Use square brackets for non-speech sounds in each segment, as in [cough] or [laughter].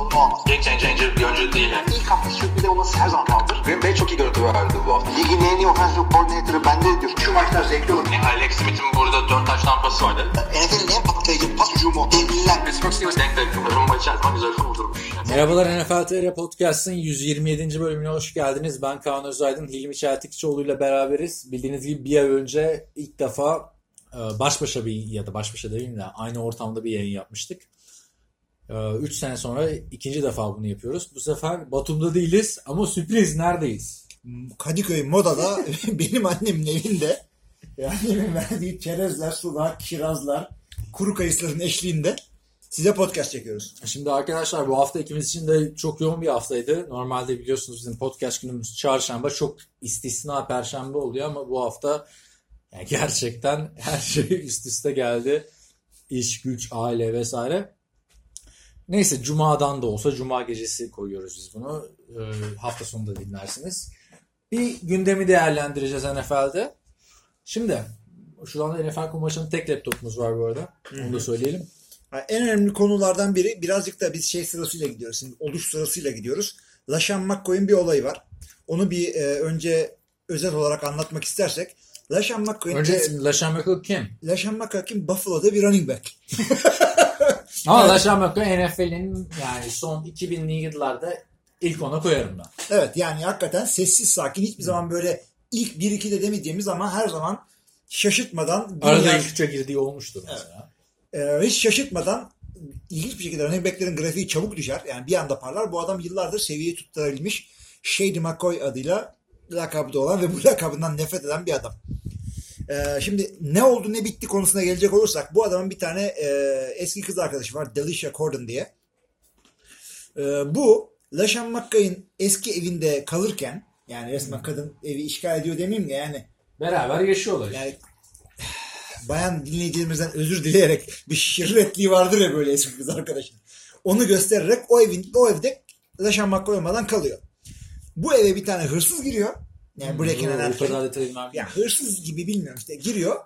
sorunu olmaz. Game changer bir oyuncu değil yani. İlk hafta sürpriz olması her zaman kaldır. Green Bay çok iyi görüntü verdi bu hafta. Ligin en iyi offensive coordinator'ı bende diyor. Şu maçlar zevkli olur. Yani Alex Smith'in burada 4 taş tampası vardı. NFL'in en patlayıcı pas hücumu. Devliler. Pittsburgh Steelers denk denk. Rumba içerisinde güzel kurdurmuş. Merhabalar NFL TR Podcast'ın 127. bölümüne hoş geldiniz. Ben Kaan Özaydın, Hilmi Çeltikçioğlu ile beraberiz. Bildiğiniz gibi bir ay önce ilk defa e, baş başa bir ya da baş başa değil de aynı ortamda bir yayın yapmıştık. 3 sene sonra ikinci defa bunu yapıyoruz. Bu sefer Batum'da değiliz ama sürpriz neredeyiz? Kadıköy Moda'da [laughs] benim annemin evinde annemin verdiği çerezler, sular, kirazlar, kuru kayısıların eşliğinde size podcast çekiyoruz. Şimdi arkadaşlar bu hafta ikimiz için de çok yoğun bir haftaydı. Normalde biliyorsunuz bizim podcast günümüz çarşamba çok istisna perşembe oluyor ama bu hafta yani [laughs] gerçekten her şey üst üste geldi. İş, güç, aile vesaire. Neyse cumadan da olsa cuma gecesi koyuyoruz biz bunu. Ee, hafta sonunda dinlersiniz. Bir gündemi değerlendireceğiz NFL'de. Şimdi şu anda NFL maçının tek laptopumuz var bu arada. Onu da söyleyelim. Ha, En önemli konulardan biri birazcık da biz şey sırasıyla gidiyoruz. Şimdi oluş sırasıyla gidiyoruz. Laşan McCoy'un bir olayı var. Onu bir e, önce özel olarak anlatmak istersek. Laşan McCoy'un Önce LaShawn McCoy kim? Laşan McCoy kim? Buffalo'da bir running back. [laughs] Ama LaShawn McCoy NFL'in yani son 2000'li yıllarda ilk ona koyarım ben. Evet yani hakikaten sessiz sakin hiçbir zaman böyle ilk 1-2'de demeyeceğimiz ama her zaman şaşırtmadan Arada ilk üçe girdiği olmuştur mesela. Ee, hiç şaşırtmadan ilginç bir şekilde running backlerin grafiği çabuk düşer. Yani bir anda parlar. Bu adam yıllardır seviyeyi tutturabilmiş Shady McCoy adıyla lakabı da olan ve bu [laughs] lakabından nefret eden bir adam. Ee, şimdi ne oldu ne bitti konusuna gelecek olursak bu adamın bir tane e, eski kız arkadaşı var Delisha Corden diye. Ee, bu LaShawn McCoy'un eski evinde kalırken yani resmen kadın evi işgal ediyor demeyeyim de yani Beraber yaşıyorlar. yani [sighs] bayan dinleyicilerimizden özür dileyerek bir şirretliği vardır ya böyle eski kız arkadaşın. Onu göstererek o evin o evde Laşan olmadan kalıyor. Bu eve bir tane hırsız giriyor. Yani break in and Bu entry. kadar detaylı bilmem. Ya hırsız gibi bilmiyorum işte giriyor.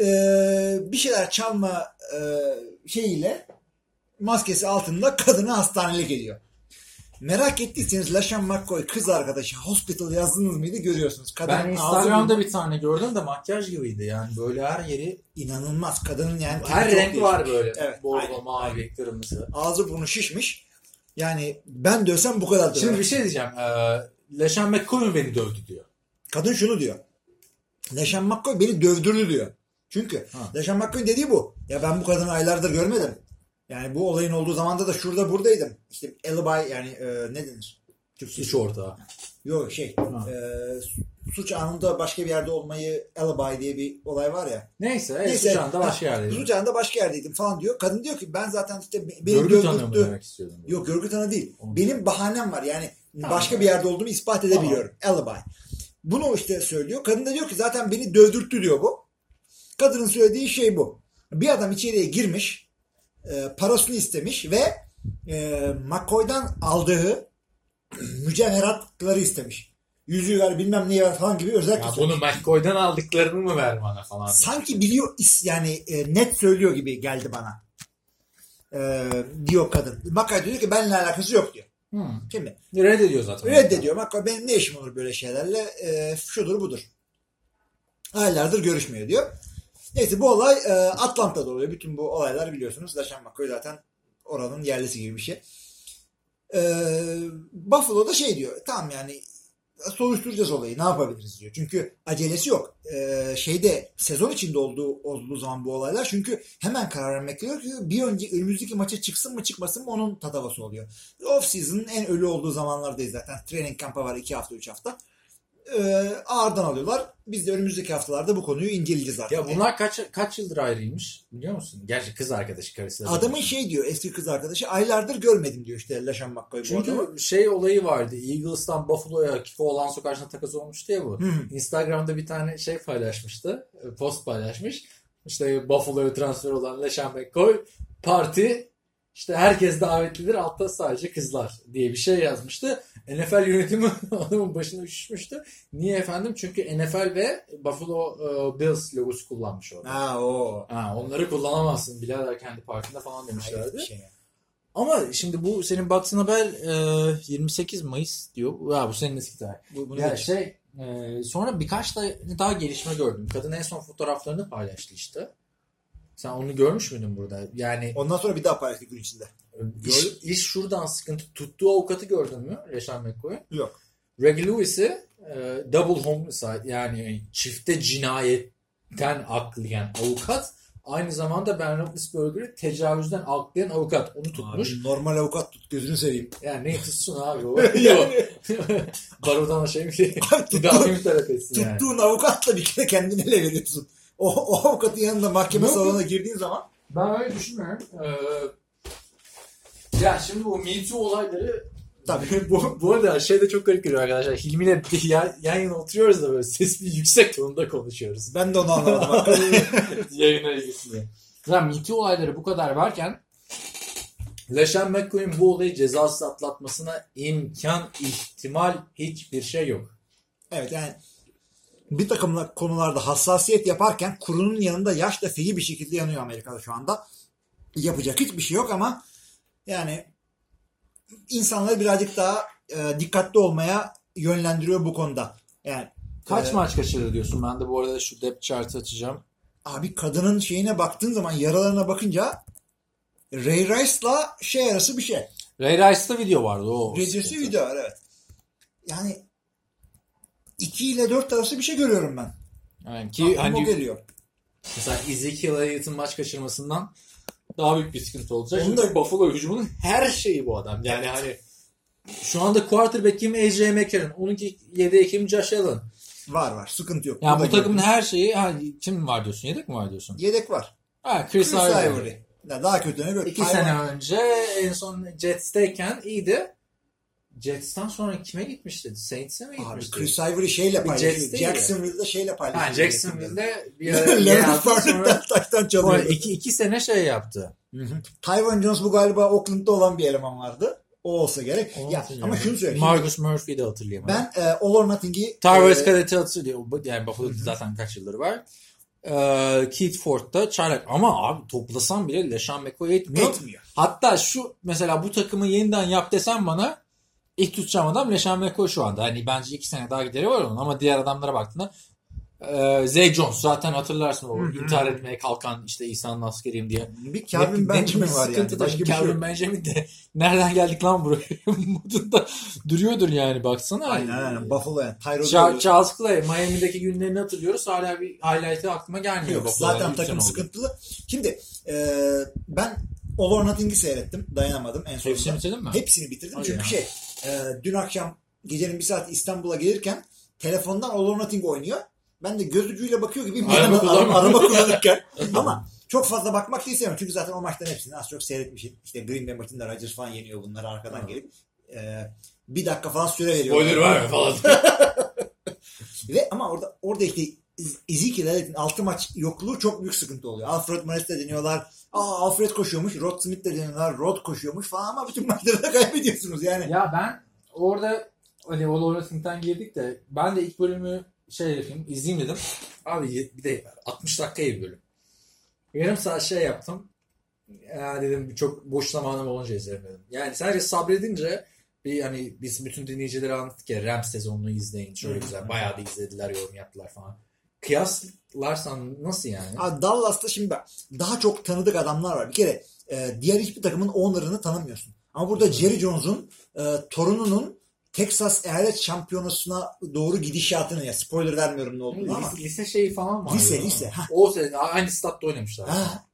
Ee, bir şeyler çalma e, şeyiyle maskesi altında kadını hastanelik ediyor. Merak ettiyseniz Laşan McCoy kız arkadaşı hospital yazdınız mıydı görüyorsunuz. Kadın Ben Instagram'da bir tane gördüm de makyaj gibiydi yani böyle her yeri inanılmaz. Kadının yani her renk var değişmiş. böyle. Evet. Bordo, mavi, kırmızı. Ağzı burnu şişmiş. Yani ben dövsem bu kadar Şimdi bir şey diyeceğim. Ee, LaShawn McCoy mu beni dövdü diyor. Kadın şunu diyor. Leşan McCoy beni dövdürdü diyor. Çünkü Ha. Leşan McCoy'un dediği bu. Ya ben bu kadını aylardır görmedim. Yani bu olayın olduğu zamanda da şurada buradaydım. İşte alibi yani e, ne denir? Türkçe. Suç ortağı. Yok şey. Ha. e, suç anında başka bir yerde olmayı alibi diye bir olay var ya. Neyse, evet, suç anında başka ha, yerdeydi. Suç anında başka yerdeydim falan diyor. Kadın diyor ki ben zaten işte be- beni Görgü tanığı demek istiyordum. Yok görgü tanığı değil. Onu- Benim bahanem var. Yani Tamam. başka bir yerde olduğumu ispat edebiliyorum. Alibi. Bunu işte söylüyor. Kadın da diyor ki zaten beni dövdürttü diyor bu. Kadının söylediği şey bu. Bir adam içeriye girmiş. e, parasını istemiş ve e, McCoy'dan aldığı mücevheratları istemiş. Yüzüğü ver bilmem neyi ver falan gibi özel Ya bunu McCoy'dan aldıklarını mı ver bana falan. sanki biliyor is- yani e, net söylüyor gibi geldi bana. E, diyor kadın. McCoy diyor ki benimle alakası yok diyor. Hmm. Şimdi Reddediyor zaten. Reddediyor. Bak benim ne işim olur böyle şeylerle? E, şudur budur. Aylardır görüşmüyor diyor. Neyse bu olay e, Atlanta'da oluyor. Bütün bu olaylar biliyorsunuz. Laşan McCoy zaten oranın yerlisi gibi bir şey. E, Buffalo'da şey diyor. Tamam yani soruşturacağız olayı. Ne yapabiliriz diyor. Çünkü acelesi yok. E, şeyde sezon içinde olduğu olduğu zaman bu olaylar çünkü hemen karar vermek gerekiyor. Bir önce önümüzdeki maça çıksın mı çıkmasın mı onun tatavası oluyor. Off season'ın en ölü olduğu zamanlardayız zaten. Training kampı var 2 hafta 3 hafta. Ee, ağırdan alıyorlar. Biz de önümüzdeki haftalarda bu konuyu inceleyeceğiz artık. Ya bunlar kaç kaç yıldır ayrıymış biliyor musun? Gerçi kız arkadaşı karısı. da Adamın şey diyor eski kız arkadaşı aylardır görmedim diyor işte Laşan McCoy bu adamı. Çünkü şey olayı vardı. Eagles'tan Buffalo'ya Kiko Alonso karşısında takas olmuştu ya bu. Hı. Instagram'da bir tane şey paylaşmıştı. e, Post paylaşmış. İşte Buffalo'ya transfer olan LeSean McCoy parti İşte herkes davetlidir altta sadece kızlar diye bir şey yazmıştı. NFL yönetimi [laughs] adamın başına üşüşmüştü. Niye efendim? Çünkü NFL ve Buffalo e, Bills logosu kullanmış orada. Ha o. Ha, onları kullanamazsın birader kendi parkında falan demişlerdi. Şey. Ama şimdi bu senin baktığın haber e, 28 Mayıs diyor. Ya bu senin eski tarih. Bu, bunu Ya ya şey e, sonra birkaç da daha gelişme gördüm. Kadın en son fotoğraflarını paylaştı işte. Sen onu görmüş müydün burada? Yani Ondan sonra bir daha paylaştık gün içinde. iş, iş şuradan sıkıntı. Tuttuğu avukatı gördün mü? Reşan McCoy'un. Yok. Reggie Lewis'i e, double homicide yani çifte cinayetten aklayan avukat aynı zamanda Ben Roethlisberger'i tecavüzden aklayan avukat. Onu tutmuş. Abi, normal avukat tut gözünü seveyim. Yani ne tutsun abi o. [laughs] Yani- Barodan o şey mi? Tuttuğun- etsin yani? Tuttuğun avukatla bir kere kendini ele veriyorsun. O, o avukatın yanında mahkeme Yok. salonuna girdiğin zaman Ben öyle düşünmüyorum. Ee, ya şimdi bu Me Too olayları Tabii. [laughs] bu, bu arada şey de çok garip geliyor arkadaşlar. Hilmi'yle yan, yan yana oturuyoruz da böyle ses bir yüksek tonda konuşuyoruz. ben de onu anlamadım. [laughs] Yayına ilgisiyle. Ya Me Too olayları bu kadar varken Leşan McCoy'un bu olayı cezasız atlatmasına imkan, ihtimal hiçbir şey yok. evet yani bir takım konularda hassasiyet yaparken kurunun yanında yaş da feyi bir şekilde yanıyor Amerika'da şu anda. Yapacak hiçbir şey yok ama yani insanları birazcık daha e, dikkatli olmaya yönlendiriyor bu konoda. Yani Kaç e, maç kaçırdı diyorsun? Ben de bu arada şu depth chart'ı açacağım. Abi kadının şeyine baktığın zaman yaralarına bakınca Ray Rice'la şey arası bir şey. Ray Rice'da video vardı o. Sıkıntı. video var evet. Yani 2 ile 4 arası bir şey görüyorum ben. Yani ki Aklıma hani o geliyor. mesela Ezekiel Elliott'ın maç kaçırmasından daha büyük bir sıkıntı olacak. Onu Çünkü da- Buffalo hücumunun her şeyi bu adam. Yani hani şu anda quarterback kim? AJ McCarron. Onunki yedeği kim? Josh Allen. Var var sıkıntı yok. Yani bu takımın gördüm. her şeyi hani kim var diyorsun? Yedek mi var diyorsun? Yedek var. Ha Chris, Chris Ivory. Ivory. Ya daha kötüne gör. İki Hayvan- sene önce en son Jets'teyken iyiydi. Jets'ten sonra kime gitmişti? Saints'e mi Abi gitmişti? Chris Ivory şeyle paylaşıyor. Jacksonville'de şeyle paylaşıyor. ha, Jacksonville'de bir Leonard [laughs] Fournette'den taştan çalıyor. iki, iki sene şey yaptı. Tyron Jones bu galiba Oakland'da olan bir eleman vardı. O olsa gerek. Onu ya, hatırlıyorum. ama şunu söyleyeyim. Marcus Murphy'yi de hatırlayamadım. Ben e, All or Nothing'i Tyrese e, Cadet'i hatırlıyor. Yani Buffalo'da zaten kaç yıldır var. Ee, Keith Ford'da çaylak. Ama abi toplasam bile LeSean McCoy etmiyor. etmiyor. Hatta şu mesela bu takımı yeniden yap desem bana ilk tutacağım adam LeSean McCoy şu anda. Hani bence iki sene daha gideri var onun ama diğer adamlara baktığında e, Zay Jones zaten hatırlarsın o intihar etmeye kalkan işte İsa'nın askeriyim diye. Bir Calvin Benjamin var yani. Başka bir şey Calvin yok. Benjamin de [laughs] nereden geldik lan buraya [laughs] modunda duruyordur yani baksana. Aynen aynen. Buffalo yani. Taylor. Charles Clay Miami'deki günlerini hatırlıyoruz. Hala bir highlight'ı aklıma gelmiyor. Yok, zaten Üç takım sene oldu. sıkıntılı. Şimdi e, ben All or Nothing'i seyrettim. Dayanamadım en sonunda. Hepsini bitirdin mi? Hepsini bitirdim. Hadi Çünkü ya. şey e, dün akşam gecenin bir saat İstanbul'a gelirken telefondan All or Nothing oynuyor. Ben de göz ucuyla bakıyor gibi bir Araba araba, araba kullanırken. [laughs] Ama çok fazla bakmak da istemiyorum. Çünkü zaten o maçların hepsini az çok seyretmişim. İşte Green Bay maçında Rodgers falan yeniyor bunları arkadan gelip. E, bir dakika falan süre veriyor. Spoiler var mı falan. [laughs] [laughs] Ve ama orada orada işte Ez- Ezekiel Elliott'in 6 maç yokluğu çok büyük sıkıntı oluyor. Alfred Morris de deniyorlar. Aa Alfred koşuyormuş. Rod Smith de deniyorlar. Rod koşuyormuş falan ama bütün maçları da [laughs] kaybediyorsunuz yani. ya ben orada hani o Lawrence'den girdik de ben de ilk bölümü şey yapayım izleyeyim dedim. [laughs] Abi bir de 60 dakika bir bölüm. Yarım saat şey yaptım. Ya dedim çok boş zamanım olunca izlerim dedim. Yani sadece sabredince bir hani biz bütün dinleyicilere anlattık ya Rams sezonunu izleyin. Şöyle güzel. Bayağı da izlediler, yorum yaptılar falan. Kıyaslarsan nasıl yani? Abi Dallas'ta şimdi bak daha çok tanıdık adamlar var. Bir kere e, diğer hiçbir takımın owner'ını tanımıyorsun. Ama burada Jerry Jones'un e, torununun Texas eyalet şampiyonasına doğru gidişatını ya spoiler vermiyorum ne olduğunu ama Lise, lise şeyi falan var. Lise, lise, ha. O sene aynı statta oynamışlar. ha,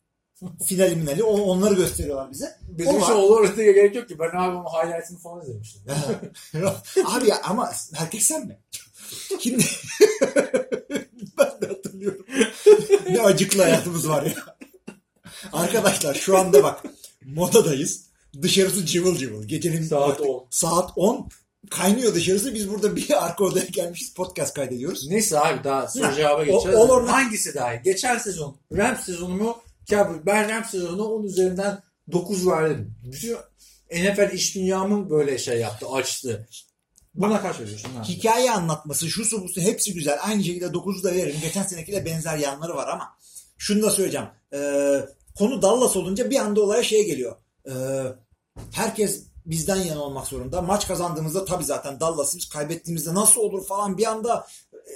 [laughs] finali minali o- onları gösteriyorlar bize. Bizim için olur öteye gerek yok ki. Ben abi onun highlight'ını falan izlemiştim. [laughs] Abi ya ama erkek sen mi? [laughs] Şimdi hatırlıyorum. ne acıklı hayatımız var ya. Arkadaşlar şu anda bak modadayız. Dışarısı cıvıl cıvıl. Gecenin Saat artık 10. Saat 10. Kaynıyor dışarısı. Biz burada bir arka odaya gelmişiz. Podcast kaydediyoruz. Neyse abi daha soru cevaba o- geçeceğiz. olur mu? Hangisi daha iyi? Geçen sezon Rams sezonu mu? Cowboys. Ben Rams sezonunu 10 üzerinden 9 verdim. Bütün NFL iş dünyamı böyle şey yaptı, açtı. Buna kaç veriyorsun? Ha? Hikaye anlatması, şu su bu su hepsi güzel. Aynı şekilde 9'u da veririm. Geçen senekiyle benzer yanları var ama şunu da söyleyeceğim. Ee, konu Dallas olunca bir anda olaya şey geliyor. Ee, herkes bizden yana olmak zorunda. Maç kazandığımızda tabii zaten Dallas'ımız kaybettiğimizde nasıl olur falan bir anda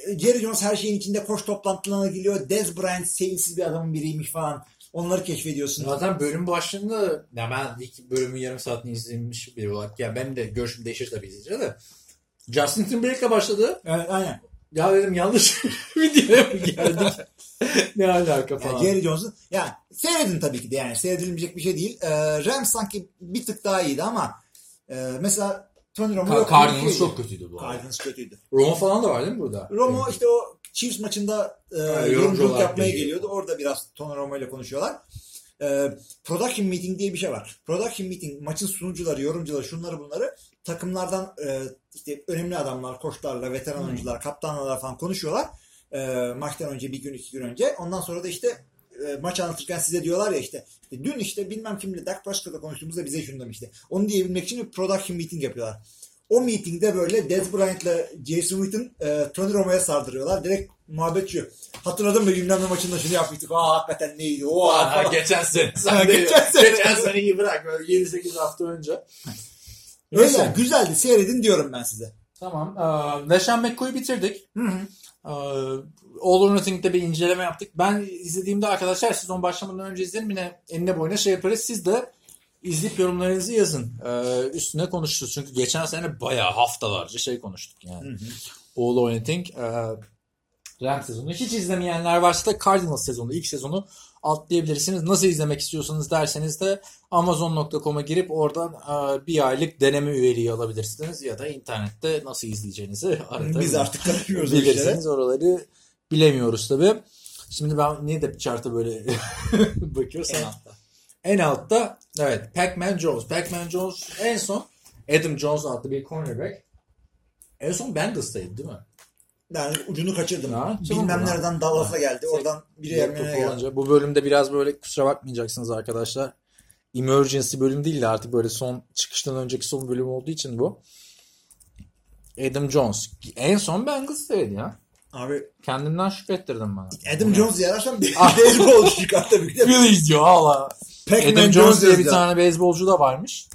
e, Jerry Jones her şeyin içinde koş toplantılarına giriyor. Dez Bryant sevimsiz bir adamın biriymiş falan. Onları keşfediyorsun. Zaten bölüm başlığında ya ben ilk bölümün yarım saatini izlemiş biri olarak ya benim de görüşüm değişir tabii izleyince de Justin Timberlake'le başladı. Evet, aynen. Ya dedim yanlış [laughs] videoya mı geldik? [laughs] ne alaka falan. Yani Jerry Jones'un yani seyredin tabii ki de yani seyredilmeyecek bir şey değil. Ee, Rams sanki bir tık daha iyiydi ama e, mesela Tony Romo Ka-. Cardinals çok kötüydü bu. Cardinals kötüydü. Roma falan da var değil mi burada? Romo işte o Chiefs maçında e, yorumcu yorumculuk yapmaya geliyor. geliyordu. Orada biraz Tony Romo ile konuşuyorlar. E, production meeting diye bir şey var. Production meeting maçın sunucuları, yorumcuları, şunları bunları takımlardan e, işte önemli adamlar, koçlarla, veteran Hmm. oyuncular, kaptanlar falan konuşuyorlar. E, maçtan önce bir gün iki gün önce. Ondan sonra da işte e, maç anlatırken size diyorlar ya işte, işte dün işte bilmem kimle Dak Prescott'la konuştuğumuzda bize şunu demişti. Onu diyebilmek için bir production meeting yapıyorlar. O meetingde böyle Dez Bryant'la Jason Witten e, Tony Romo'ya sardırıyorlar. Direkt muhabbet şu. Hatırladın mı bilmem ne maçında şunu yapmıştık. Aa hakikaten neydi? O Aa, geçen sene. [laughs] Geçen sene. geçen seneyi bırak. Böyle 7-8 hafta önce. Öyle Neyse. güzeldi. Seyredin diyorum ben size. Tamam. Ee, Leşan McCoy'u bitirdik. Hı hı. Ee, All or Nothing'de bir inceleme yaptık. Ben izlediğimde arkadaşlar sezon başlamadan önce izledim. Yine enine boyuna şey yaparız. Siz de izleyip yorumlarınızı yazın. Ee, üstüne konuşuruz. Çünkü geçen sene bayağı haftalarca şey konuştuk yani. All or Nothing. E, Rams sezonu. Hiç izlemeyenler varsa da Cardinals sezonu, ilk sezonu atlayabilirsiniz. Nasıl izlemek istiyorsanız derseniz de Amazon.com'a girip oradan e, bir aylık deneme üyeliği alabilirsiniz. Ya da internette nasıl izleyeceğinizi aratabilirsiniz. Biz artık işlere. Bilirsiniz oraları bilemiyoruz tabii. Şimdi ben niye de bir chart'a böyle [laughs] bakıyoruz. En En, altta. en altta evet Pac-Man Jones. Pac-Man Jones en son Adam Jones adlı bir cornerback. En son Bengals'taydı değil mi? Ben ucunu kaçırdım. Ha, Bilmem olan. nereden Dallas'a geldi. Oradan biri yerine geldi. Bu bölümde biraz böyle kusura bakmayacaksınız arkadaşlar. Emergency bölüm değil de artık böyle son çıkıştan önceki son bölüm olduğu için bu. Adam Jones. En son Bengals'taydı ya. Abi Kendimden şüphe ettirdim bana. Adam Jones yararsan bir [laughs] beyzbolcu çıkar tabii ki. Phillies diyor hala. Adam Jones diye bir tane beyzbolcu da varmış.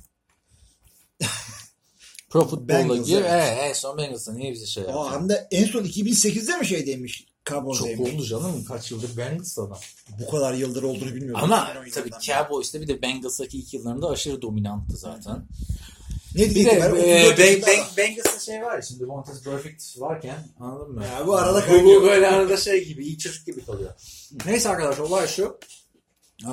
Pro Bengals, gir. evet. En son Bengals'ta niye bize şey yaptı? hem de en son 2008'de mi şeydeymiş? Cowboys'daymış. Çok oldu canım. Kaç yıldır Bengals'ta adam. Bu kadar yıldır olduğunu bilmiyordum. Ama 2017'den tabii. Cowboys'ta bir de Bengals'taki ilk yıllarında aşırı dominanttı zaten. Ne diyeyim ben? e, 34 Beng- yaşında Beng- adam. Bengals'ta şey var ya şimdi Montez Perfect varken anladın mı? Ya bu arada bu, bu böyle arada şey gibi iyi çocuk gibi kalıyor. Neyse arkadaşlar olay şu. Ee,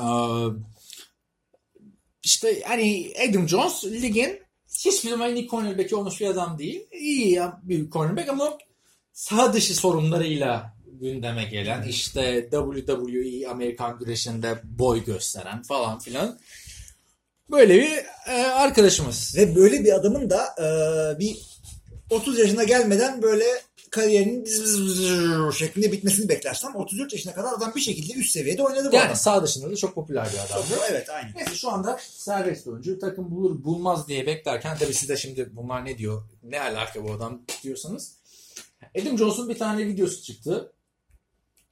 işte hani Adam Jones ligin hiçbir zaman iyi cornerback'i olmuş bir adam değil. İyi bir cornerback ama sağ dışı sorunlarıyla gündeme gelen işte WWE Amerikan güreşinde boy gösteren falan filan böyle bir e, arkadaşımız. Ve böyle bir adamın da e, bir 30 yaşına gelmeden böyle kariyerinin şeklinde bitmesini beklersem 34 yaşına kadar adam bir şekilde üst seviyede oynadı bu Yani adam. sağ dışında da çok popüler bir adamdı. Evet aynı. Neyse şu anda serbest oyuncu. Takım bulur bulmaz diye beklerken tabii siz de şimdi bunlar ne diyor? Ne alaka bu adam diyorsanız. Adam Jones'un bir tane videosu çıktı.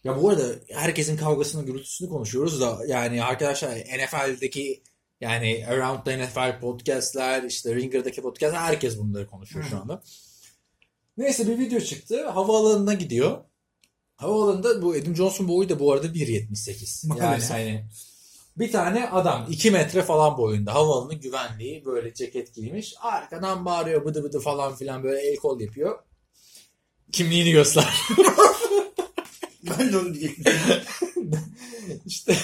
Ya bu arada herkesin kavgasını gürültüsünü konuşuyoruz da yani arkadaşlar NFL'deki yani Around the NFL podcastler işte Ringer'daki podcastler herkes bunları konuşuyor şu anda. Neyse bir video çıktı. Havaalanına gidiyor. Havaalanında bu Adam Jones'un boyu da bu arada 1.78. Yani hani bir tane adam 2 metre falan boyunda havaalanı güvenliği böyle ceket giymiş. Arkadan bağırıyor bıdı bıdı falan filan böyle el kol yapıyor. Kimliğini göster. [laughs] Ben de onu diyecektim. [laughs] işte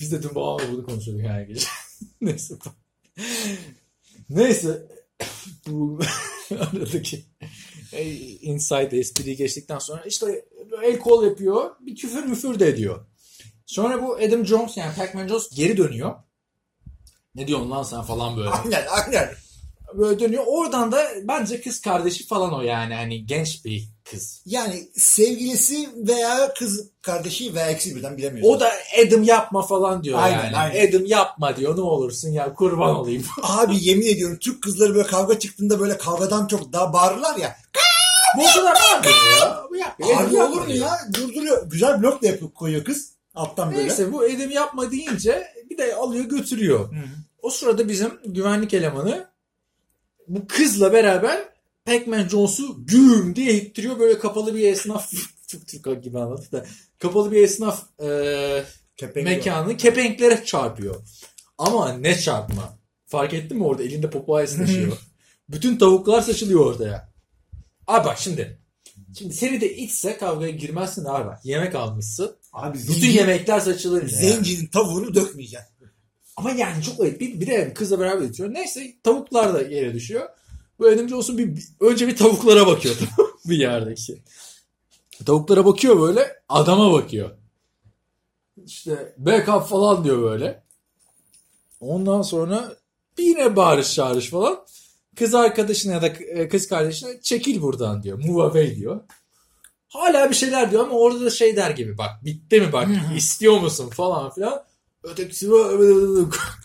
biz de dün babamla bunu konuşuyorduk her gece. [laughs] Neyse. Neyse. Bu aradaki e, inside espriyi geçtikten sonra işte el kol yapıyor. Bir küfür müfür de ediyor. Sonra bu Adam Jones yani Pac-Man Jones geri dönüyor. Ne diyorsun lan sen falan böyle. [laughs] aynen aynen. Böyle dönüyor. Oradan da bence kız kardeşi falan o yani. Hani genç bir kız. Yani sevgilisi veya kız kardeşi veya ikisi birden bilemiyorsun. O da Adam yapma falan diyor Aynen, yani. aynen. Adam yapma diyor. Ne olursun ya kurban olayım. Abi yemin ediyorum Türk kızları böyle kavga çıktığında böyle kavgadan çok daha bağırırlar ya. Bu kadar bağırmıyor ya. Bu Abi olur mu ya? Durduruyor. Güzel blok da yapıp koyuyor kız. Alttan böyle. Neyse bu Adam yapma deyince bir de alıyor götürüyor. O sırada bizim güvenlik elemanı bu kızla beraber Pac-Man Jones'u güm diye ittiriyor. Böyle kapalı bir esnaf [laughs] çok Türk gibi anlattı da kapalı bir esnaf e, Kepenk mekanı kepenklere çarpıyor. Ama ne çarpma. Fark ettin mi orada elinde Popeyes taşıyor. [laughs] Bütün tavuklar saçılıyor ortaya. Abi bak şimdi. Şimdi seni de içse kavgaya girmezsin abi. Yemek almışsın. Abi Bütün zenci, yemekler saçılınca. yani. zencinin tavuğunu dökmeyeceksin. Ama yani çok ayıp. Bir, bir de kızla beraber içiyor. Neyse tavuklar da yere düşüyor. Bu önce olsun bir, önce bir tavuklara bakıyor [laughs] bir yerdeki. Tavuklara bakıyor böyle adama bakıyor. İşte backup falan diyor böyle. Ondan sonra yine bağırış çağırış falan. Kız arkadaşına ya da e, kız kardeşine çekil buradan diyor. Move away diyor. Hala bir şeyler diyor ama orada da şey der gibi bak bitti mi bak istiyor musun falan filan. Ötekisi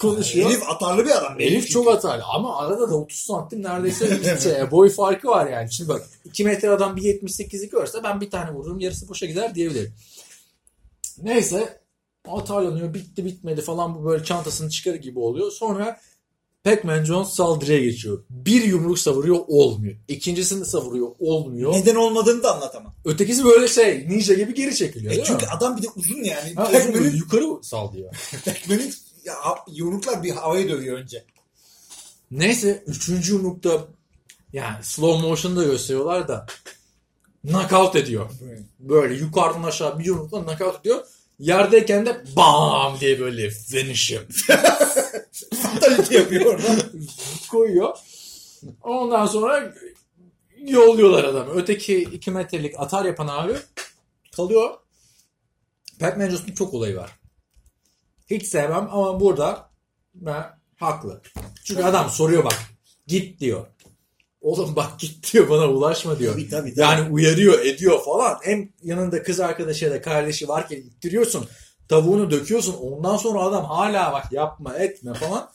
konuşuyor. Elif atarlı bir adam. Elif çok atarlı ama arada da 30 santim neredeyse şey, boy farkı var yani. Şimdi bak 2 metre adam bir 78'i görse ben bir tane vururum yarısı boşa gider diyebilirim. Neyse atarlanıyor bitti bitmedi falan bu böyle çantasını çıkarır gibi oluyor. Sonra Pac-Man Jones saldırıya geçiyor. Bir yumruk savuruyor olmuyor. İkincisini savuruyor olmuyor. Neden olmadığını da anlatamam. Ötekisi böyle şey ninja gibi geri çekiliyor E çünkü mi? adam bir de uzun yani. Ha, uzun böyle yukarı sallıyor. Pac-Man'in yumruklar bir havayı dövüyor önce. Neyse üçüncü yumrukta yani slow motion'da gösteriyorlar da knockout ediyor. Böyle yukarıdan aşağı bir yumrukla knockout ediyor. Yerdeyken de bam diye böyle finish him [laughs] Fatality yapıyor orada. [laughs] koyuyor. Ondan sonra yolluyorlar adamı. Öteki 2 metrelik atar yapan abi kalıyor. Pac-Man Jones'un çok olayı var. Hiç sevmem ama burada ben haklı. Çünkü adam soruyor bak. Git diyor. Oğlum bak git diyor bana ulaşma diyor. Tabii, tabii, tabii. Yani uyarıyor ediyor falan. Hem yanında kız arkadaşı ya da kardeşi varken ittiriyorsun. Tavuğunu döküyorsun. Ondan sonra adam hala bak yapma etme falan.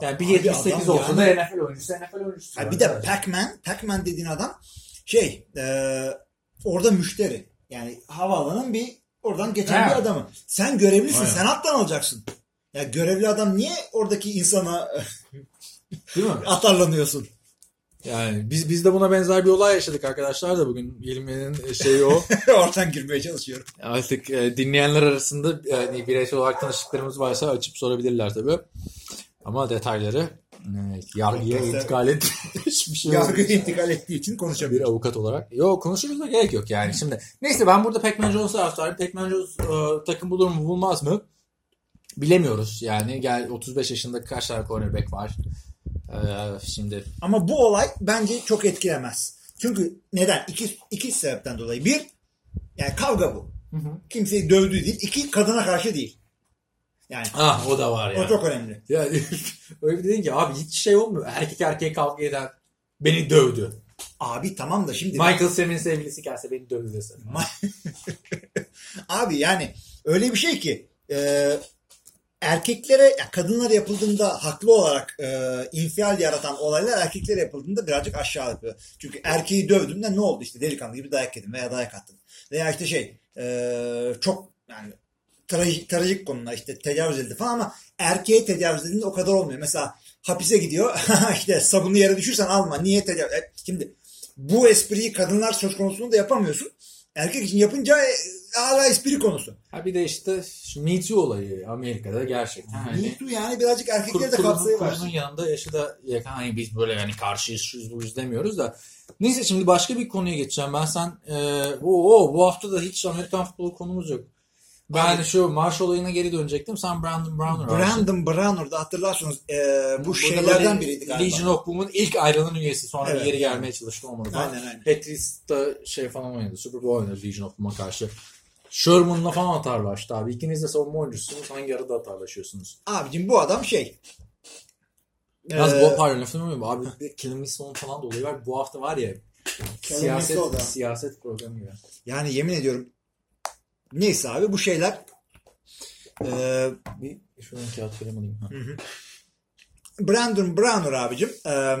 Yani bir 78 adam olsa da yani- NFL oyuncusu NFL oyuncusu. Ha, bir de Pac-Man, Pac-Man dediğin adam şey e, orada müşteri. Yani havaalanının bir oradan geçen Ha. bir adamı. Sen görevlisin. Aynen. Sen alttan alacaksın. Ya görevli adam niye oradaki insana Değil mi? [laughs] atarlanıyorsun? Yani biz biz de buna benzer bir olay yaşadık arkadaşlar da bugün Hilmi'nin şeyi o. [laughs] Oradan girmeye çalışıyorum. Artık e, dinleyenler arasında yani bireysel olarak tanıştıklarımız varsa açıp sorabilirler tabii. Ama detayları e, yargıya Podcast'te- intikal etmiş [laughs] bir şey Yargıya intikal ettiği için bir konuşabilir. avukat olarak. Yok konuşuruz da gerek yok yani. Şimdi neyse ben burada Pac-Man Jones taraftarıyım. Pac-Man Jones e, takım bulur mu bulmaz mı? Bilemiyoruz yani. Gel 35 yaşında kaç tane cornerback var? Şimdi Ama bu olay bence çok etkilemez. Çünkü neden? İki, iki sebepten dolayı. Bir, yani kavga bu. Kimseyi dövdüğü değil. İki, kadına karşı değil. Yani ah o da var ya. o çok önemli. Yani [laughs] öyle bir dedin ki abi hiç şey olmuyor. Erkek erkeğe kavga eden beni dövdü. Abi tamam da şimdi Michael Sam'in sevgilisi gelse beni dövdü desene. [laughs] Abi yani öyle bir şey ki e, erkeklere ya kadınlara yapıldığında haklı olarak e, infial yaratan olaylar erkeklere yapıldığında birazcık aşağı yapıyor. Çünkü erkeği dövdüğümde ne oldu işte delikanlı gibi dayak yedim veya dayak attım. Veya işte şey e, çok yani trajik, trajik konular işte tecavüz edildi falan ama erkeğe tecavüz edildiğinde o kadar olmuyor. Mesela hapise gidiyor [laughs] işte sabunu yere düşürsen alma niye tecavüz e, Şimdi bu espriyi kadınlar söz konusunda da yapamıyorsun. Erkek için yapınca e, hala espri konusu. Ha bir de işte şu Me Too olayı Amerika'da gerçekten. Hani Me Too yani birazcık erkekleri de kapsayı var. kurunun yanında yaşı da yakın. Hani biz böyle yani karşıyız şuyuz buyuz demiyoruz da. Neyse şimdi başka bir konuya geçeceğim. Ben sen e, oo, bu hafta da hiç Amerikan futbolu konumuz yok. Ben şu marş olayına geri dönecektim. Sen Brandon Browner. Brandon Browner'da hatırlarsınız e, bu Burada şeylerden biriydi galiba. Legion of Boom'un ilk ayrılan üyesi. Sonra Evet. geri gelmeye çalıştı olmadı. Aynen, aynen. Patriots'ta şey falan oynadı. Super Bowl oynadı Legion of Boom'a karşı. Sherman'la falan atarlaştı abi. İkiniz de savunma oyuncusunuz. Hangi arada atarlaşıyorsunuz? Abicim bu adam şey Yalnız Ee, bu pardon lafını bilmiyorum. Abi Killing Sloan falan da olayı var. Bu hafta var ya siyaset, siyaset programı gibi. Yani yemin ediyorum neyse abi bu şeyler e, Bir şuradan kağıt kalem alayım. Ha. Brandon Browner abicim e,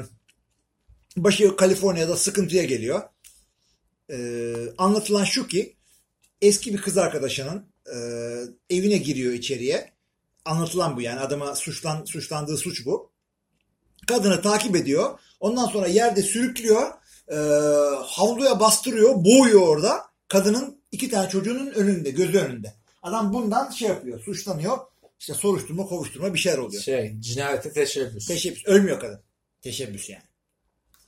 başı Kaliforniya'da sıkıntıya geliyor. E, anlatılan şu ki eski bir kız arkadaşının e, evine giriyor içeriye. Anlatılan bu yani adama suçlan, suçlandığı suç bu. Kadını takip ediyor. Ondan sonra yerde sürüklüyor. E, havluya bastırıyor. Boğuyor orada. Kadının iki tane çocuğunun önünde, gözü önünde. Adam bundan şey yapıyor, suçlanıyor. İşte soruşturma, kovuşturma bir şeyler oluyor. Şey, cinayete teşebbüs. Teşebbüs. Ölmüyor kadın. Teşebbüs yani.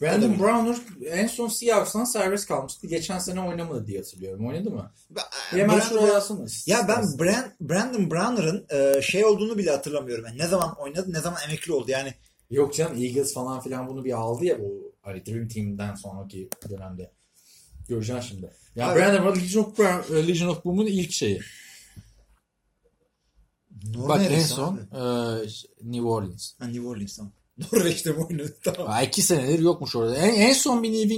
Brandon Browner en son Seahawks'tan serbest kalmıştı. Geçen sene oynamadı diye hatırlıyorum. Oynadı mı? Ben- Hemen şuraya yazsana. Ya ben Brand, Brandon Browner'ın e, şey olduğunu bile hatırlamıyorum. Yani ne zaman oynadı, ne zaman emekli oldu. Yani Yok canım Eagles falan filan bunu bir aldı ya bu hani Dream Team'den sonraki dönemde. Göreceksin şimdi. Ya Abi- Brandon Browner Legion of, Legion of Boom'un ilk şeyi. Bak en son abi? e, New Orleans. Ha, New Orleans tamam. [laughs] Norveç'te mi oynadı? Tamam. Ya iki senedir yokmuş orada. En, en son bir New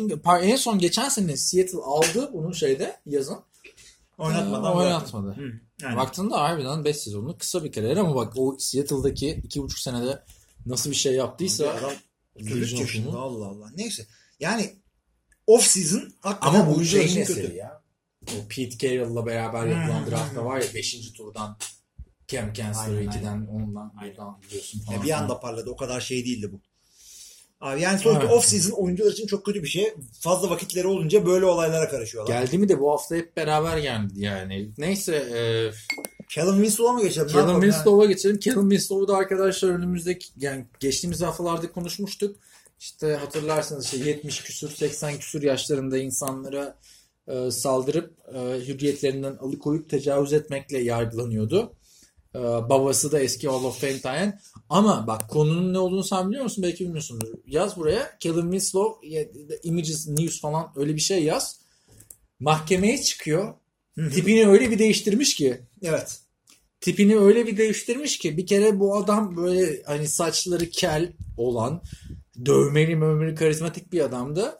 en son geçen sene Seattle aldı bunu şeyde yazın. Oynatmadan Ee, oynatmadı. Hı, aynen. Baktığında harbiden 5 sezonluk kısa bir kariyer ama bak o Seattle'daki 2,5 senede nasıl bir şey yaptıysa Adam 33 Legion of yaşında Boom'un- Allah Allah. Neyse. Yani off season hakikaten Ama bu için eseri ya. O Pete Carroll'la beraber yapılan draftta var ya 5. turdan Cam Aynen, 2'den ondan buradan biliyorsun falan. Ya bir anda parladı. O kadar şey değildi bu. Abi yani sonuçta Evet. off season oyuncular için çok kötü bir şey. Fazla vakitleri olunca böyle olaylara karışıyorlar. Geldi mi de bu hafta hep beraber geldi yani. Neyse e, Callum Winslow'a mı geçelim? Callum Winslow'a geçelim. Callum Winslow'u da arkadaşlar önümüzdeki yani geçtiğimiz haftalarda konuşmuştuk. İşte hatırlarsanız işte 70 küsür 80 küsür yaşlarında insanlara e, saldırıp e, hürriyetlerinden alıkoyup tecavüz etmekle yargılanıyordu. E, babası da eski Hall of Fame tayin. Ama bak konunun ne olduğunu sen biliyor musun? Belki bilmiyorsundur. Yaz buraya. Callum Winslow, Images News falan öyle bir şey yaz. Mahkemeye çıkıyor. Tipini öyle bir değiştirmiş ki Evet. tipini öyle bir değiştirmiş ki bir kere bu adam böyle hani saçları kel olan dövmeli mövmeli karizmatik bir adamdı.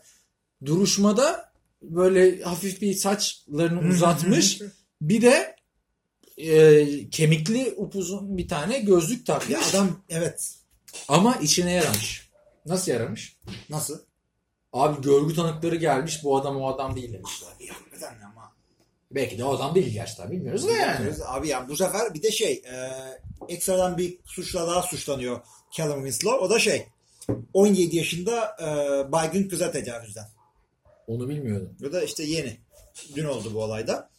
Duruşmada böyle hafif bir saçlarını uzatmış. bir de e, kemikli upuzun bir tane gözlük takmış. Ya adam evet. Ama içine yaramış. Nasıl yaramış? Nasıl? Abi görgü tanıkları gelmiş bu adam o adam değil demişler. Ya hakikaten ama. Belki de o adam değil gerçekten bilmiyoruz da yani. Abi yani bu sefer bir de şey e, ekstradan bir suçla daha suçlanıyor Callum Winslow. O da şey 17 yaşında e, baygın kıza tecavüzden. Onu bilmiyordum. Bu da işte yeni. Dün oldu bu olayda.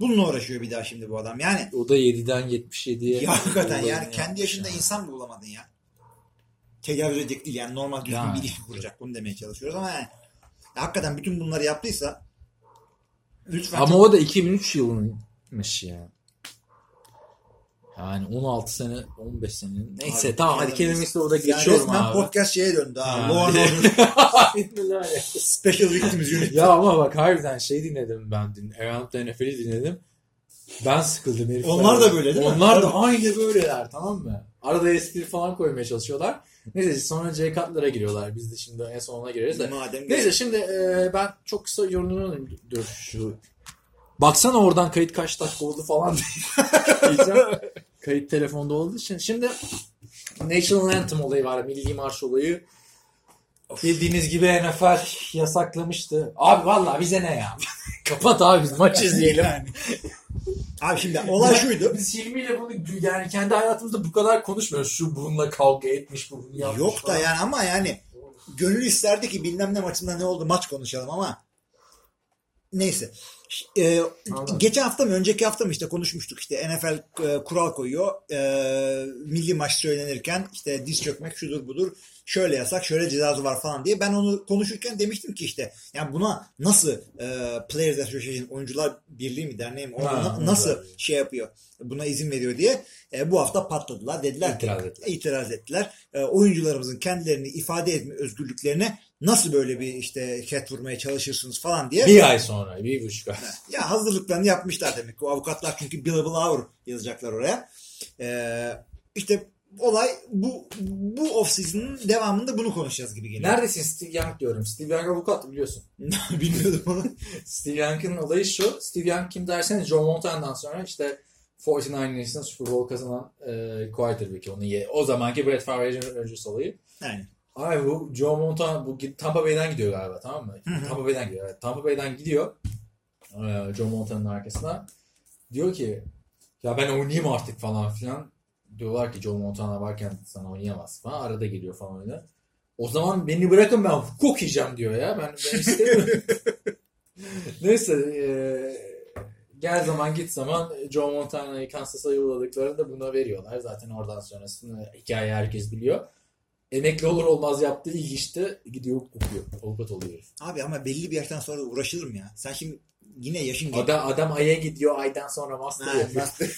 Bununla uğraşıyor bir daha şimdi bu adam. Yani O da 7'den 77'ye. ya hakikaten yani olayını kendi yaşında yani. insan mı bulamadın ya? Tecavüz edecek değil yani normal düzgün Yani. bir ilişki kuracak. Bunu demeye çalışıyoruz ama yani ya hakikaten bütün bunları yaptıysa lütfen Ama çok- o da 2003 yılıymış ya. Yani 16 sene, 15 sene. Neyse Abi, tamam hadi yani- kelimesi orada yani geçiyorum resmen abi. podcast şeye döndü ha. Law and Order. Special Victims Unit. ya ama bak harbiden şey dinledim ben dün. Around the NFL'i dinledim. Ben sıkıldım herifler. Onlar da böyle değil mi? Onlar da aynı böyleler tamam mı? Arada espri falan koymaya çalışıyorlar. Neyse sonra C katlara giriyorlar. Biz de şimdi en son ona gireriz de. Madem Neyse şimdi e, ben çok kısa yorumunu alayım. Dur şu. Baksana oradan kayıt kaç dakika oldu falan [laughs] diyeceğim. Kayıt telefonda olduğu için. Şimdi National Anthem olayı var. Milli Marş olayı. Bildiğiniz gibi NFL yasaklamıştı. Abi vallahi bize ne ya? [laughs] Kapat abi biz maç izleyelim. Abi şimdi olay şuydu. Biz Hilmi'yle bunu yani kendi hayatımızda bu kadar konuşmuyoruz. Şu bununla kavga etmiş, bu bunu yapmış Yok da falan. yani ama yani gönül isterdi ki bilmem ne maçında ne oldu maç konuşalım ama neyse. Anladım. geçen hafta mı önceki hafta mı işte konuşmuştuk işte NFL e, kural koyuyor Ee, milli maç söylenirken işte diz çökmek şudur budur şöyle yasak şöyle cezası var falan diye ben onu konuşurken demiştim ki işte yani buna nasıl e, Players Association oyuncular birliği mi derneği mi o Ha, nasıl Birliği. şey yapıyor buna izin veriyor diye e, bu hafta patladılar dediler İtiraz ettiler. itiraz ettiler. E, oyuncularımızın kendilerini ifade etme özgürlüklerine nasıl böyle bir işte ket vurmaya çalışırsınız falan diye. Bir ay sonra, bir buçuk ay. [laughs] Ya hazırlıklarını yapmışlar demek ki. O avukatlar çünkü billable hour yazacaklar oraya. E, işte olay bu bu off season'ın devamında bunu konuşacağız gibi geliyor. Neredesin Steve Young diyorum. Steve Young avukat biliyorsun. [laughs] Bilmiyordum onu. Steve Young'ın olayı şu. Steve Young kim derseniz Joe Montana'dan sonra işte 49ers'ın Super Bowl kazanan e, quarterback'i. Onun ye o zamanki Brett Favre'in öncesi olayı. Yani. Abi bu Joe Montana bu Tampa Bay'den gidiyor galiba tamam mı? Tampa Bay'den gidiyor. Evet. Tampa Bay'den gidiyor. Ee, Joe Montana'nın arkasına. Diyor ki ya ben oynayayım artık falan filan. Diyorlar ki Joe Montana varken sana oynayamaz falan. Arada geliyor falan öyle. O zaman beni bırakın ben hukuk yiyeceğim diyor ya. Ben, ben istemiyorum. [laughs] Neyse e, gel zaman git zaman Joe Montana'yı Kansas'a yolladıklarında buna veriyorlar. Zaten oradan sonrasını hikaye herkes biliyor. Emekli olur olmaz yaptığı ilk işte gidiyor okuyor. Avukat oluyor. herif. Abi ama belli bir yaştan sonra uğraşılır mı ya? Sen şimdi yine yaşın genç. Adam, adam aya gidiyor aydan sonra master Ha, yapıyor. master-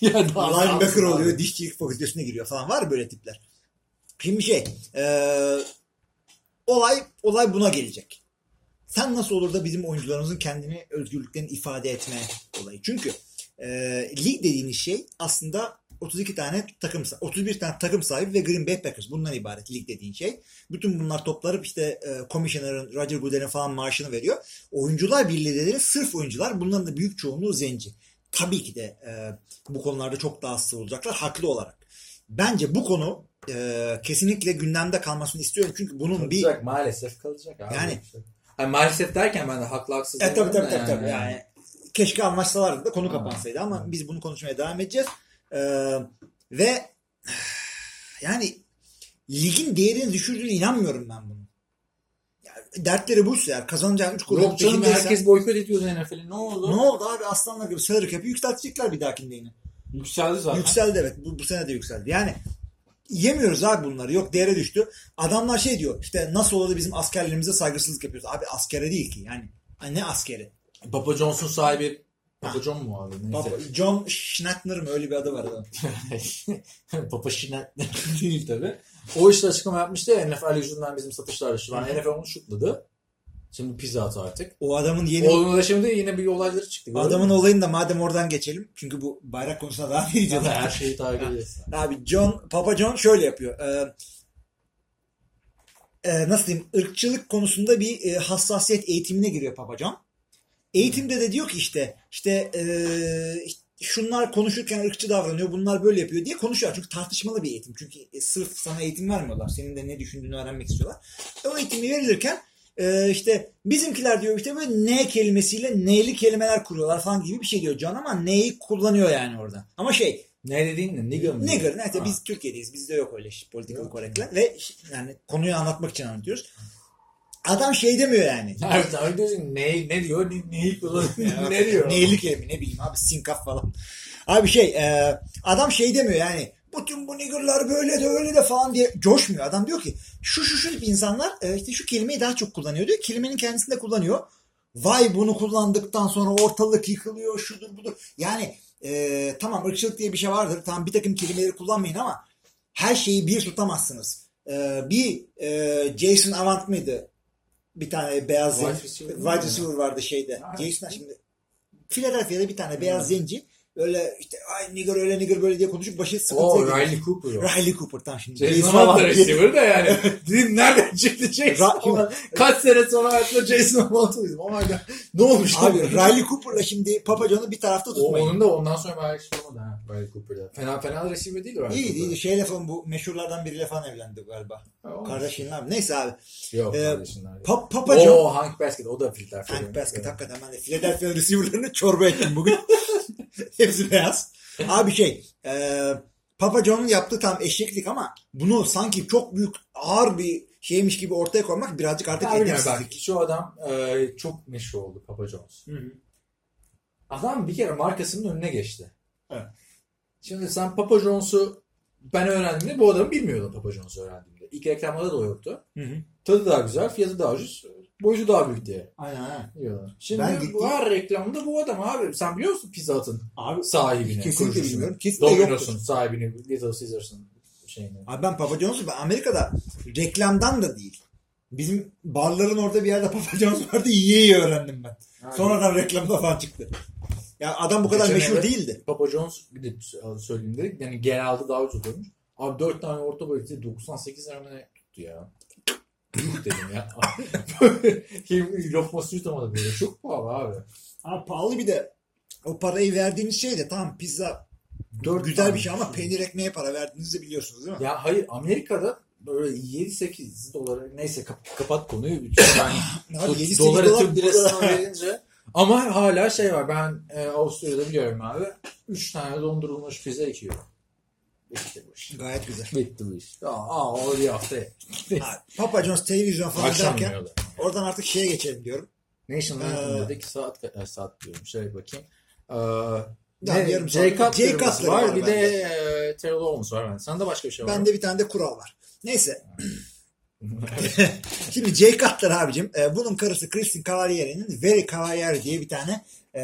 [laughs] ya daha linebacker daha- oluyor, dişçilik fakültesine giriyor falan. Var böyle tipler. Şimdi şey, eee, olay olay buna gelecek. Sen nasıl olur da bizim oyuncularımızın kendini özgürlüklerini ifade etme olayı. Çünkü eee, lig dediğiniz şey aslında 32 tane takım, sa- 31 tane takım sahibi ve Green Bay Packers. Bundan ibaret lig dediğin şey. Bütün bunlar toplanıp işte e, Commissioner'ın, Roger Goodell'in falan maaşını veriyor. Oyuncular birliği dediğiniz sırf oyuncular. Bunların da büyük çoğunluğu zenci. Tabii ki de e, bu konularda çok daha hassas olacaklar haklı olarak. Bence bu konu e, kesinlikle gündemde kalmasını istiyorum. Çünkü bunun bir... Kalacak maalesef kalacak abi. Yani- Hani maalesef derken ben de haklı haksız E, tabii tabii tabii. tabii. Yani, keşke anlaşsalardı da konu kapansaydı ama biz bunu konuşmaya devam edeceğiz. Ee, ve yani ligin değerini düşürdüğüne inanmıyorum ben bunun. Yani dertleri buysa eğer kazanacağın 3 kuruşun Yok canım herkes boykot ediyordu NFL'i. Ne oldu? Ne oldu abi aslanlar gibi salary cap'i yükseltecekler bir dahakinde yine. Yükseldi zaten. Yükseldi evet. Bu, bu sene de yükseldi. Yani yemiyoruz abi bunları. Yok değere düştü. Adamlar şey diyor işte nasıl olur da bizim askerlerimize saygısızlık yapıyoruz. Abi askere değil ki yani. Ne askeri? Papa Johnson sahibi Papa John mu abi? Neyse. Baba, John Schnattner mı öyle bir adı var adam. [laughs] Papa Şinet [laughs] değil tabi. O işte açıklama yapmıştı ya NFL yüzünden bizim satışlar düştü. Yani NFL onu şutladı. Şimdi pizza atı artık. O adamın yeni Oğluna da şimdi yine bir olayları çıktı. adamın olayını da madem oradan geçelim. Çünkü bu bayrak konusuna devam edeceğiz. Zaten her şeyi takip ediyorsun. Abi John, Papa John şöyle yapıyor. Ee, e, nasıl diyeyim? ırkçılık konusunda bir e, hassasiyet eğitimine giriyor Papa John. Eğitimde de diyor ki işte işte e, işte şunlar konuşurken ırkçı davranıyor, bunlar böyle yapıyor diye konuşuyor. Çünkü tartışmalı bir eğitim. Çünkü e, sırf sana eğitim vermiyorlar. Senin de ne düşündüğünü öğrenmek istiyorlar. E, o eğitimi verilirken e, işte bizimkiler diyor işte böyle ne kelimesiyle neyli kelimeler kuruyorlar falan gibi bir şey diyor John ama neyi kullanıyor yani orada. Ama şey Ne dediğin ne? Nigger mı? Nigger. Neyse biz Türkiye'deyiz. Bizde yok öyle şey, political correct'ler. Ve yani konuyu anlatmak için anlatıyoruz. Adam şey demiyor yani. [laughs] Abi diyorsun ne, ne diyor? Ne, neyi kullanıyor? [laughs] ne diyor? Neyli kelime ne bileyim abi sinkaf falan. Abi şey e, adam şey demiyor yani. Bütün bu niggerlar böyle de öyle de falan diye coşmuyor. Adam diyor ki şu şu şu insanlar e, işte şu kelimeyi daha çok kullanıyor diyor. Kelimenin kendisini de kullanıyor. Vay bunu kullandıktan sonra ortalık yıkılıyor şudur budur. Yani e, tamam ırkçılık diye bir şey vardır. Tamam bir takım kelimeleri kullanmayın ama her şeyi bir tutamazsınız. E, bir e, Jason Avant mıydı? Bir tane beyaz zenci. mi? receiver vardı şeyde. Jason şimdi Philadelphia'da bir tane beyaz zenci öyle işte ay nigger öyle nigger böyle diye konuşup başı sıkıntıya O giriyor. Riley Cooper o. Riley Cooper tam şimdi. Jason Jason Avant da Avant diye- receiver de yani. [laughs] Dedim nereden çıktı Jason? Kaç sene sonra hayatımda Jason Avant'ı duydum. Oh my god. Ne olmuş? Abi Riley Cooper'la şimdi Papa John'u bir tarafta O, tutmayın. onun da ondan sonra bayağı şey olmadı ha. Riley Cooper'da. Fena fena receiver değil Riley İyi iyi şeyle falan bu meşhurlardan biriyle falan evlendi galiba. O- abi. Neyse abi. Yok Ee? Pa- Papa John. Oo Hank Basket o da Philadelphia. Hank Basket hakikaten ben de Philadelphia receiver'larını çorba ettim bugün. [laughs] [laughs] Hepsi beyaz. Abi şey e, Papa John'un yaptığı tam eşeklik ama bunu sanki çok büyük ağır bir şeymiş gibi ortaya koymak birazcık artık edepsizlik. şu adam e, çok meşhur oldu Papa John's. Hı hı. Adam bir kere markasının önüne geçti. Evet. Şimdi sen Papa John's'u ben öğrendiğimde bu adamı bilmiyordum Papa John's'u öğrendiğimde. İlk reklamlarda da yoktu. Hı hı. Tadı daha güzel, fiyatı daha ucuz, boyutu daha büyük diye Aynen aynen. diyorlar. Şimdi Ben bu gittiğim- her reklamda bu adam abi. Sen biliyor musun Pizza Hut'ın Abi sahibini? Kesinlikle bilmiyorum. Kesinlikle Domino's'un sahibini, Little Caesars'ın şeyini. Abi ben Papa John's'u ben Amerika'da reklamdan da değil. Bizim barların orada bir yerde Papa John's vardı yiye yiye öğrendim ben. Sonradan reklamda falan çıktı. Ya adam bu kadar Geçen meşhur değildi. Papa John's gidip söyleyeyim dedik. Yani genelde daha ucuz olmuş. Abi 4 tane orta boyutlu 98 lira tuttu ya. Yuh dedim ya. Lokması yutamadı böyle. Çok pahalı abi. Ama pahalı bir de o parayı verdiğiniz şey de tamam pizza güzel bir şey ama peynir ekmeğe para verdiğinizi biliyorsunuz değil mi? Ya hayır Amerika'da böyle 7-8 dolara neyse kap- kapat konuyu. [laughs] Ben Abi Türk 7-8 doları dolar Türk lirasına [laughs] verince ama hala şey var ben e, Avusturya'da biliyorum abi 3 tane dondurulmuş pizza 2 euro. Bitti bu iş. Gayet güzel. Bitti bu iş. Aa, aa o bir hafta. Ha, Papa John's televizyon falan Akşam derken yiyorlar. oradan artık şeye geçelim diyorum. National Ee, Anthem dedik saat e, saat diyorum şöyle bakayım. Ee, ne, yarım saat. Cutler'ımız Cutler var, var bir de e, Terrell Owens var. bende. Sende başka bir şey var mı? Bende bir tane de kural var. Neyse. [laughs] Şimdi Jay Cutler abicim. e, bunun karısı Kristin Cavallier'in Very Cavalier diye bir tane e,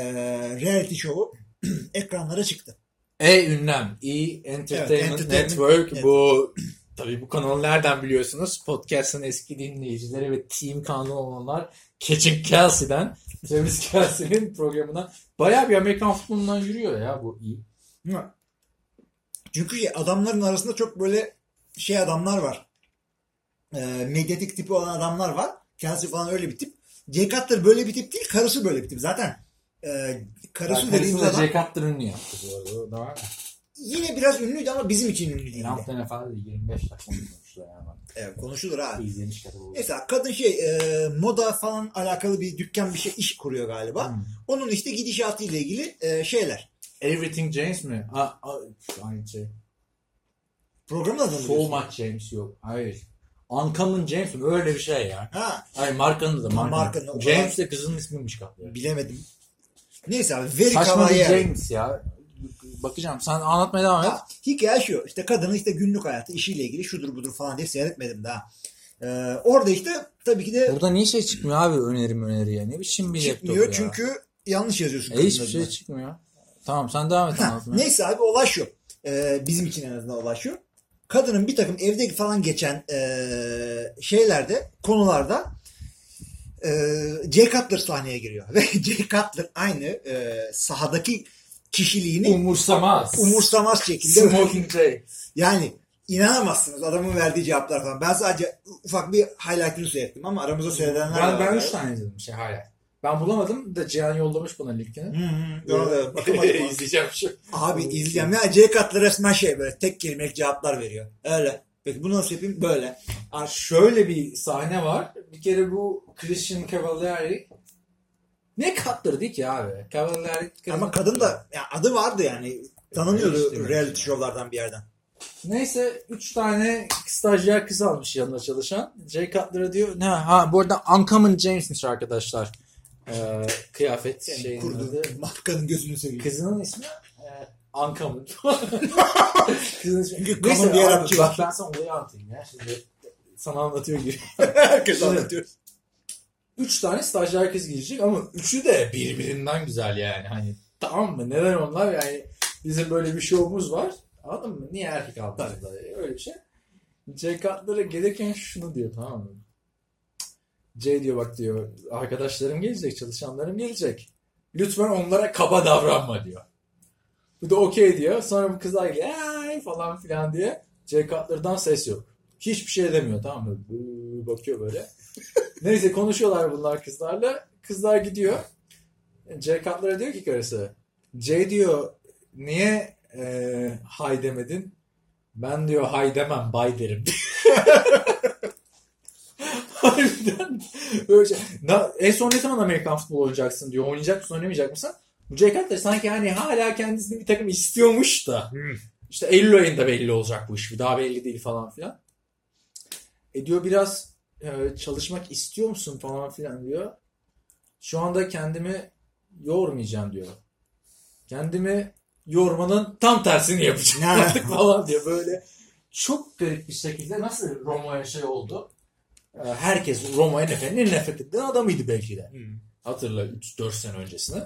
reality show'u [clears throat] ekranlara çıktı. E ünlem. E Entertainment, Evet, Entertainment. Network. Evet. Bu tabii bu kanalı nereden biliyorsunuz? Podcast'ın eski dinleyicileri ve team kanalı olanlar Catching Kelsey'den Travis [laughs] Kelsey'nin programından bayağı bir Amerikan futbolundan yürüyor ya bu E. Çünkü adamların arasında çok böyle şey adamlar var. E, medyatik tipi olan adamlar var. Kelsey falan öyle bir tip. Jay Cutler böyle bir tip değil. Karısı böyle bir tip. Zaten e, dediğimiz karısı da adam Jay Cutler ünlü yaptı bu arada. Var mı? yine biraz ünlüydü ama bizim için ünlü değildi. Haftanın falan da 25 dakika konuşmuşlar yani. Evet, konuşulur abi. İzlemiş kadar. Mesela kadın şey e, moda falan alakalı bir dükkan bir şey iş kuruyor galiba. Hmm. Onun işte gidişatı ile ilgili e, şeyler. Everything James mi? Aa, aa, aynı şey. Programın adını So biliyorsun. much James yok. Hayır. Uncommon James mi? Öyle bir şey ya. Ha Hayır markanın da markanın. Markanın, James de kızının ismiymiş kaplı. bilemedim. Neyse abi Very Saçma bir. James ya. Bakacağım. Sen anlatmaya devam et. Ha, hikaye şu. İşte kadının işte günlük hayatı, işiyle ilgili şudur budur falan diye seyretmedim daha. Ee, orada işte tabii ki de Burada niye şey çıkmıyor abi önerim öneri ya? Ne biçim bir çıkmıyor ya? çünkü yanlış yazıyorsun. E, hiçbir şey çıkmıyor. Tamam sen devam et anlatmaya. neyse abi olay şu. Ee, bizim için en azından olay şu. Kadının bir takım evde falan geçen ee, şeylerde, konularda ee, Jay Cutler sahneye giriyor. [laughs] Ve Jay Cutler aynı ee, sahadaki kişiliğini Umursamaz. umursamaz şekilde Smoking Jay. yani inanamazsınız adamın verdiği cevaplar falan. Ben sadece ufak bir highlight'ını seyrettim ama aramızda seyredenler Ben, var. ben üç tane izledim şey hala. Ben bulamadım da Cihan yollamış bana linkini. Hı hı, doğru. Bakamadım. İzleyeceğim [laughs] şu. Abi izleyeceğim. Ya Jay Cutler resmen şey böyle tek kelimelik cevaplar veriyor. Öyle. Peki bunu nasıl yapayım? Böyle. Şöyle bir sahne var. Bir kere bu Christian Cavalieri ne Cutler değil ki abi. Cavalieri Ama kadın da ya adı vardı yani. Tanınıyordu işte. reality show'lardan bir yerden. Neyse 3 tane stajyer kız almış yanına çalışan. Jay Cutler'a diyor. Ne ha bu arada Uncommon James'miş arkadaşlar. Ee, kıyafet Yani şeyinin kurdu. adı. Markanın gözünü seveyim. Kızının ismi [laughs] Çünkü Neyse abi, Arapça bak ben sana olayı anlatayım ya. Şimdi sana anlatıyor gibi. [laughs] Herkes anlatıyor. Üç tane stajyer kız girecek ama üçü de birbirinden güzel yani. Hani tamam mı? Neden onlar? Yani bizim böyle bir şovumuz var. Anladın mı? Niye erkek aldınız? Öyle bir şey. Cutler'a gelirken şunu diyor tamam mı? Jay diyor bak diyor arkadaşlarım gelecek, çalışanlarım gelecek. Lütfen onlara kaba davranma diyor. Bu da okey diyor. Sonra bu kızlar geliyor "Ay" falan filan diye. Jay Cutler'dan ses yok. Hiçbir şey demiyor tamam mı? Bakıyor böyle. [laughs] Neyse konuşuyorlar bunlar kızlarla. Kızlar gidiyor. Jay Cutler'a diyor ki karısı. Jay diyor niye e, hay demedin? Ben diyor hay demem bay derim. [laughs] Harbiden böyle şey. En son ne zaman Amerikan futbolu oynayacaksın diyor. Oynayacak mısın oynamayacak mısın? Jay Cutler sanki hani hala kendisini bir takım istiyormuş da. İşte Eylül ayında belli olacak bu iş. Daha belli değil falan filan. E diyor biraz e, çalışmak istiyor musun falan filan diyor. Şu anda kendimi yormayacağım diyor. Kendimi yormanın tam tersini yapacağım Ya. artık falan diyor. Böyle çok garip bir şekilde nasıl Roma'ya şey oldu. E, Herkes Roma'ya nefret, en nefret edilen adamıydı belki de. Hatırla 3-4 sene öncesine.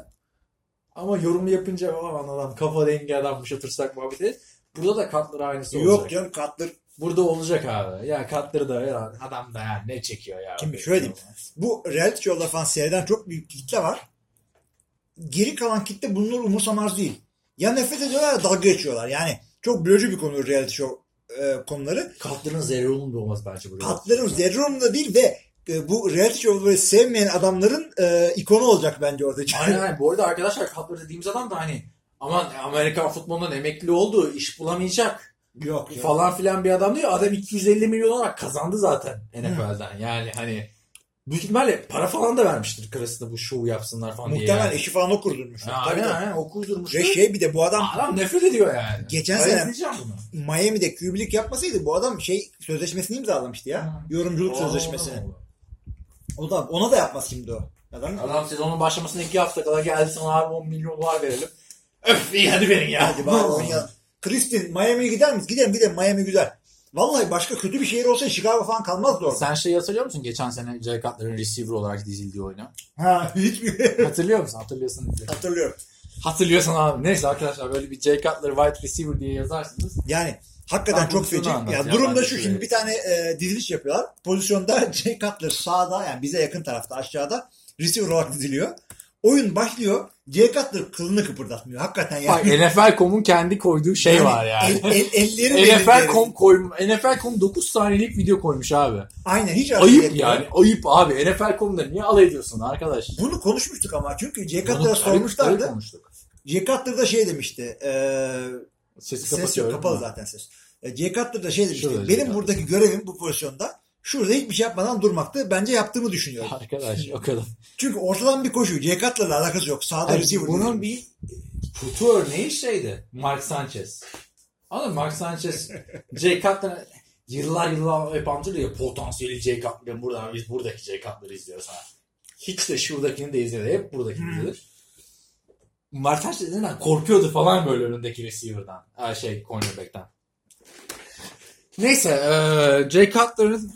Ama yorum yapınca aman adam kafa dengi adammış otursak muhabbet et. Burada da katları aynısı olacak. Yok canım Cutler. Burada olacak abi. Ya katları da ya, adam da yani ne çekiyor ya. Şimdi şöyle diyeyim. Bu reality show'da falan seyreden çok büyük kitle var. geri kalan kitle bunları umursamaz değil. Ya nefret ediyorlar ya dalga geçiyorlar. Yani çok bölücü bir konu reality show e, konuları. Katların zerre olumlu olmaz bence. Katların zerre umurunda değil ve e, bu reality show'ları sevmeyen adamların e, ikonu olacak bence orada. Aynen aynen. Bu arada arkadaşlar katları dediğimiz adam da hani aman Amerikan futbolundan emekli oldu, iş bulamayacak Yok. yok. falan filan bir adam değil. Adam 250 milyon olarak kazandı zaten NFL'den. Yani hani büyük ihtimalle para falan da vermiştir karısına bu şovu yapsınlar falan diye. Muhtemelen yani. eşi falan o kurdurmuş. Ha, Tabii Aynen tabii. aynen o kurdurmuştu. Ve şey bir de bu adam Adam nefret ediyor yani. Geçen Ben sene- bunu. Miami'de QB'lik yapmasaydı bu adam şey sözleşmesini imzalamıştı ya. Ha. Yorumculuk Oo. sözleşmesini. O da ona da yapmaz şimdi o. Adam, Adam sezonun başlamasına iki hafta kala geldi sana abi 10 milyon dolar verelim. Öf iyi hadi verin ya. hadi bari oynayalım. Kristin Miami'ye gider misin? Gidelim gidelim Miami güzel. Vallahi başka kötü bir şehir olsa Chicago falan kalmazdı orada. Sen şeyi hatırlıyor musun? Geçen sene Jay Cutler'ın receiver olarak dizildiği oyunu. Ha [laughs] hiçbir Hatırlıyor musun? Hatırlıyorsun. diye. hatırlıyorum. Hatırlıyorsan abi. Neyse arkadaşlar böyle bir Jay Cutler wide receiver diye yazarsınız. Yani hakikaten çok feci. Ya, ya, durum ben da de şu şimdi bir tane e, diziliş yapıyorlar. Pozisyonda [laughs] Jay Cutler sağda yani bize yakın tarafta aşağıda receiver olarak diziliyor. Oyun başlıyor. Jay Cutler kılını kıpırdatmıyor. Hakikaten Bak yani. NFL.com'un kendi koyduğu şey Yani var yani. El, el, elleri NFL.com koy, NFL.com 9 saniyelik video koymuş abi. Aynen hiç Ayıp etmiyor. yani. Ayıp abi. NFL.com'da niye alay ediyorsun arkadaş? Bunu konuşmuştuk ama çünkü Jay Cutler'a sormuşlardı. Jay Cutler da şey demişti. eee Sesi ses yok, kapalı zaten ses. E, Jay Cutler da şey demişti. Şurada benim buradaki görevim bu pozisyonda şurada hiçbir şey yapmadan durmaktı. Bence yaptığımı düşünüyorum. Arkadaş kadar. [laughs] Çünkü ortadan bir koşu. Jay Cutler'la alakası yok. Sağda Hayır, receiver. bunun bir kutu örneği şeydi. Mark Sanchez. Anladın mı? Mark Sanchez, [laughs] Jay Cutler yıllar yıllar hep anlatıyor potansiyeli Jay Cutler'ın buradan biz buradaki Jay Cutler'ı izliyoruz ha. Hiç de şuradakini de izledi. Hep buradakini izledi. Sanchez neden korkuyordu falan böyle önündeki receiver'dan. Şey cornerback'ten. Neyse e, Jay Cutler'ın